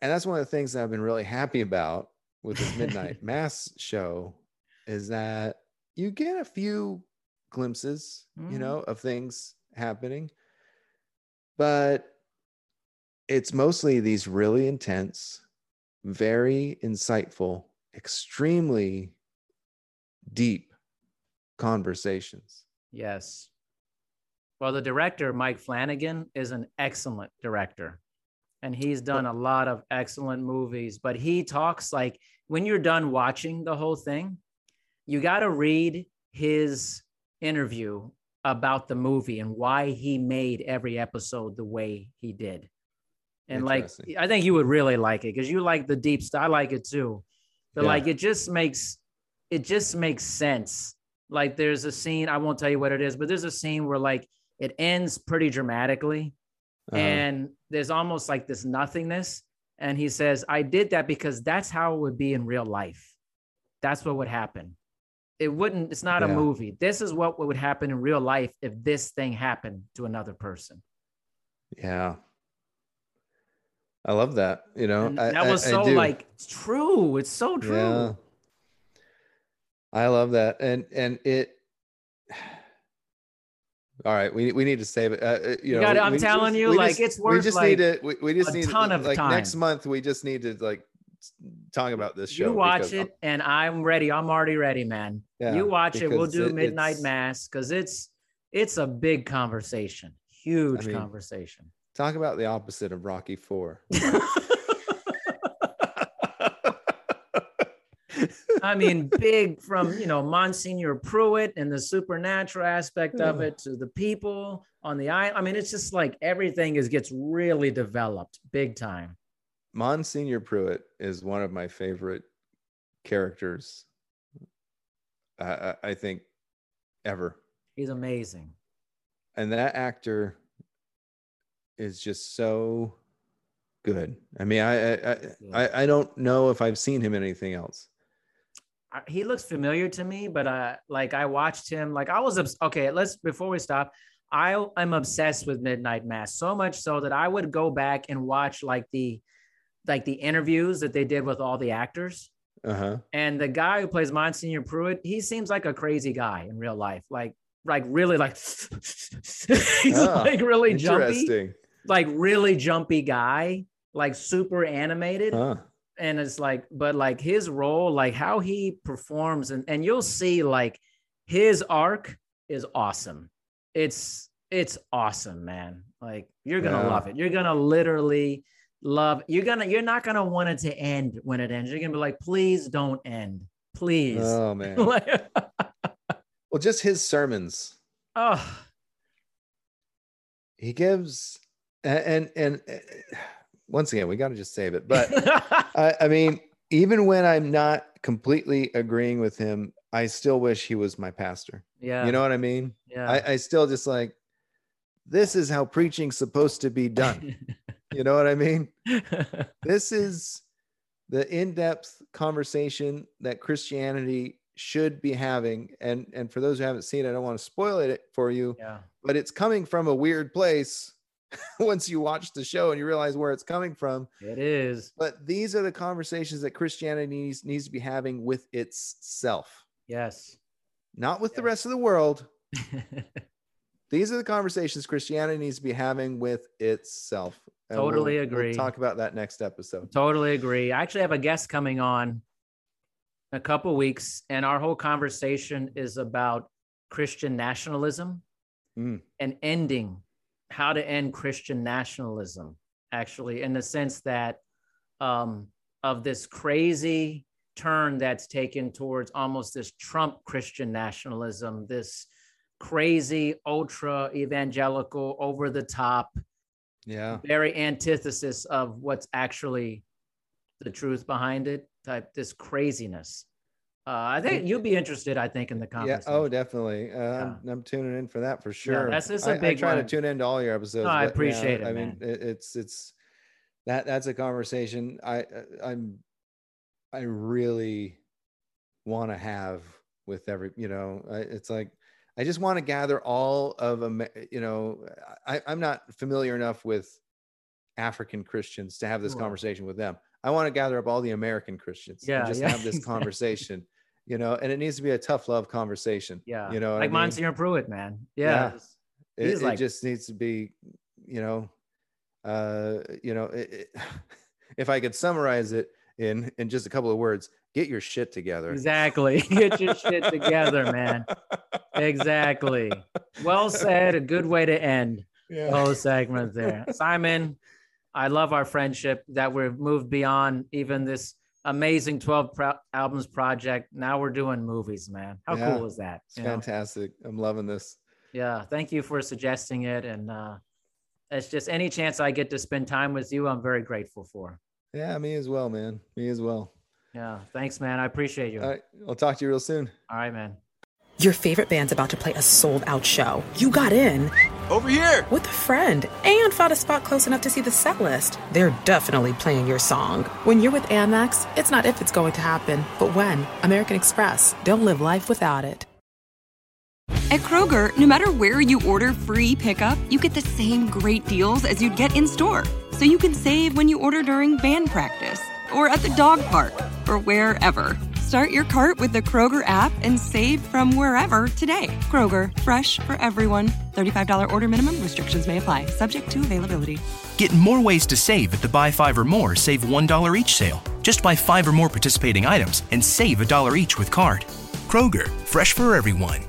And that's one of the things that I've been really happy about with this midnight (laughs) mass show is that you get a few glimpses, mm. you know, of things happening. but it's mostly these really intense, very insightful, extremely deep conversations. Yes. Well, the director, Mike Flanagan, is an excellent director. And he's done a lot of excellent movies, but he talks like when you're done watching the whole thing, you got to read his interview about the movie and why he made every episode the way he did. And like, I think you would really like it because you like the deep stuff. I like it too. But yeah. like, it just makes it just makes sense. Like, there's a scene. I won't tell you what it is, but there's a scene where like it ends pretty dramatically, uh-huh. and there's almost like this nothingness. And he says, "I did that because that's how it would be in real life. That's what would happen. It wouldn't. It's not yeah. a movie. This is what would happen in real life if this thing happened to another person." Yeah, I love that. You know, I, that was I, so I like true. It's so true. Yeah. I love that, and and it. All right, we, we need to save it. Uh, uh you, you know, gotta, I'm telling just, you, like just, it's worth. We just like need to. We, we just a need ton to, of like time. next month. We just need to like talk about this show. You watch it, and I'm ready. I'm already ready, man. Yeah, you watch it. We'll do it, midnight mass because it's it's a big conversation, huge I mean, conversation. Talk about the opposite of Rocky Four. (laughs) I mean, big from you know Monsignor Pruitt and the supernatural aspect of hmm. it to the people on the island. I mean, it's just like everything is gets really developed big time. Monsignor Pruitt is one of my favorite characters. I, I think ever. He's amazing. And that actor is just so good. I mean, I I, I I don't know if I've seen him in anything else. He looks familiar to me, but uh, like I watched him. Like I was okay. Let's before we stop. I am obsessed with Midnight Mass so much so that I would go back and watch like the like the interviews that they did with all the actors. Uh-huh. And the guy who plays Monsignor Pruitt, he seems like a crazy guy in real life. Like like really like (laughs) he's oh, like really jumpy like really jumpy guy, like super animated. Huh. And it's like, but like his role, like how he performs, and, and you'll see like his arc is awesome. It's it's awesome, man. Like you're gonna yeah. love it. You're gonna literally love you're gonna you're not gonna want it to end when it ends. You're gonna be like, please don't end. Please. Oh (laughs) man. well, just his sermons. Oh. He gives and and, and once again, we got to just save it. But (laughs) I, I mean, even when I'm not completely agreeing with him, I still wish he was my pastor. Yeah. You know what I mean? Yeah. I, I still just like, this is how preaching's supposed to be done. (laughs) you know what I mean? (laughs) this is the in-depth conversation that Christianity should be having. And and for those who haven't seen it, I don't want to spoil it for you. Yeah. But it's coming from a weird place (laughs) once you watch the show and you realize where it's coming from. It is. But these are the conversations that Christianity needs, needs to be having with itself. Yes. Not with yes. the rest of the world. (laughs) these are the conversations Christianity needs to be having with itself. And totally we'll, agree. We'll talk about that next episode. Totally agree. I actually have a guest coming on a couple weeks, and our whole conversation is about Christian nationalism mm. and ending how to end Christian nationalism, actually, in the sense that um, of this crazy turn that's taken towards almost this Trump Christian nationalism, this crazy ultra evangelical, over the top, yeah, very antithesis of what's actually the truth behind it type this craziness uh, I think you'd be interested. I think in the conversation. Yeah. Oh, definitely. Uh, yeah. I'm, I'm, tuning in for that for sure. Yeah, that's just a big. I, I try one. to tune into all your episodes. No, I appreciate yeah, it. I mean, it, it's it's that that's a conversation I I'm I really want to have with every you know I, it's like I just want to gather all of them. You know, I, I'm not familiar enough with African Christians to have this conversation with them. I want to gather up all the American Christians yeah, and just yeah, have this (laughs) conversation you know, and it needs to be a tough love conversation. Yeah. You know, like I mean? Monsignor Pruitt, man. Yeah. yeah. It, like, it just needs to be, you know, uh, you know, it, (laughs) if I could summarize it in in just a couple of words, get your shit together. Exactly. (laughs) Get your shit together, man. Exactly. Well said. A good way to end yeah. the whole segment there. Simon, I love our friendship that we've moved beyond even this amazing 12 pro- albums project. Now we're doing movies, man. How yeah, cool is that? It's fantastic. Know? I'm loving this. Yeah. Thank you for suggesting it. And uh, it's just any chance I get to spend time with you, I'm very grateful for. Yeah, me as well, man. Me as well. Yeah. Thanks, man. I appreciate you. All right. I'll talk to you real soon. All right, man. Your favorite band's about to play a sold out show. You got in. Over here! With a friend and found a spot close enough to see the set list. They're definitely playing your song. When you're with Amex, it's not if it's going to happen, but when. American Express. Don't live life without it. At Kroger, no matter where you order free pickup, you get the same great deals as you'd get in store. So you can save when you order during band practice, or at the dog park, or wherever. Start your cart with the Kroger app and save from wherever today. Kroger, fresh for everyone. $35 order minimum, restrictions may apply, subject to availability. Get more ways to save at the Buy Five or More Save $1 each sale. Just buy five or more participating items and save a dollar each with card. Kroger, fresh for everyone.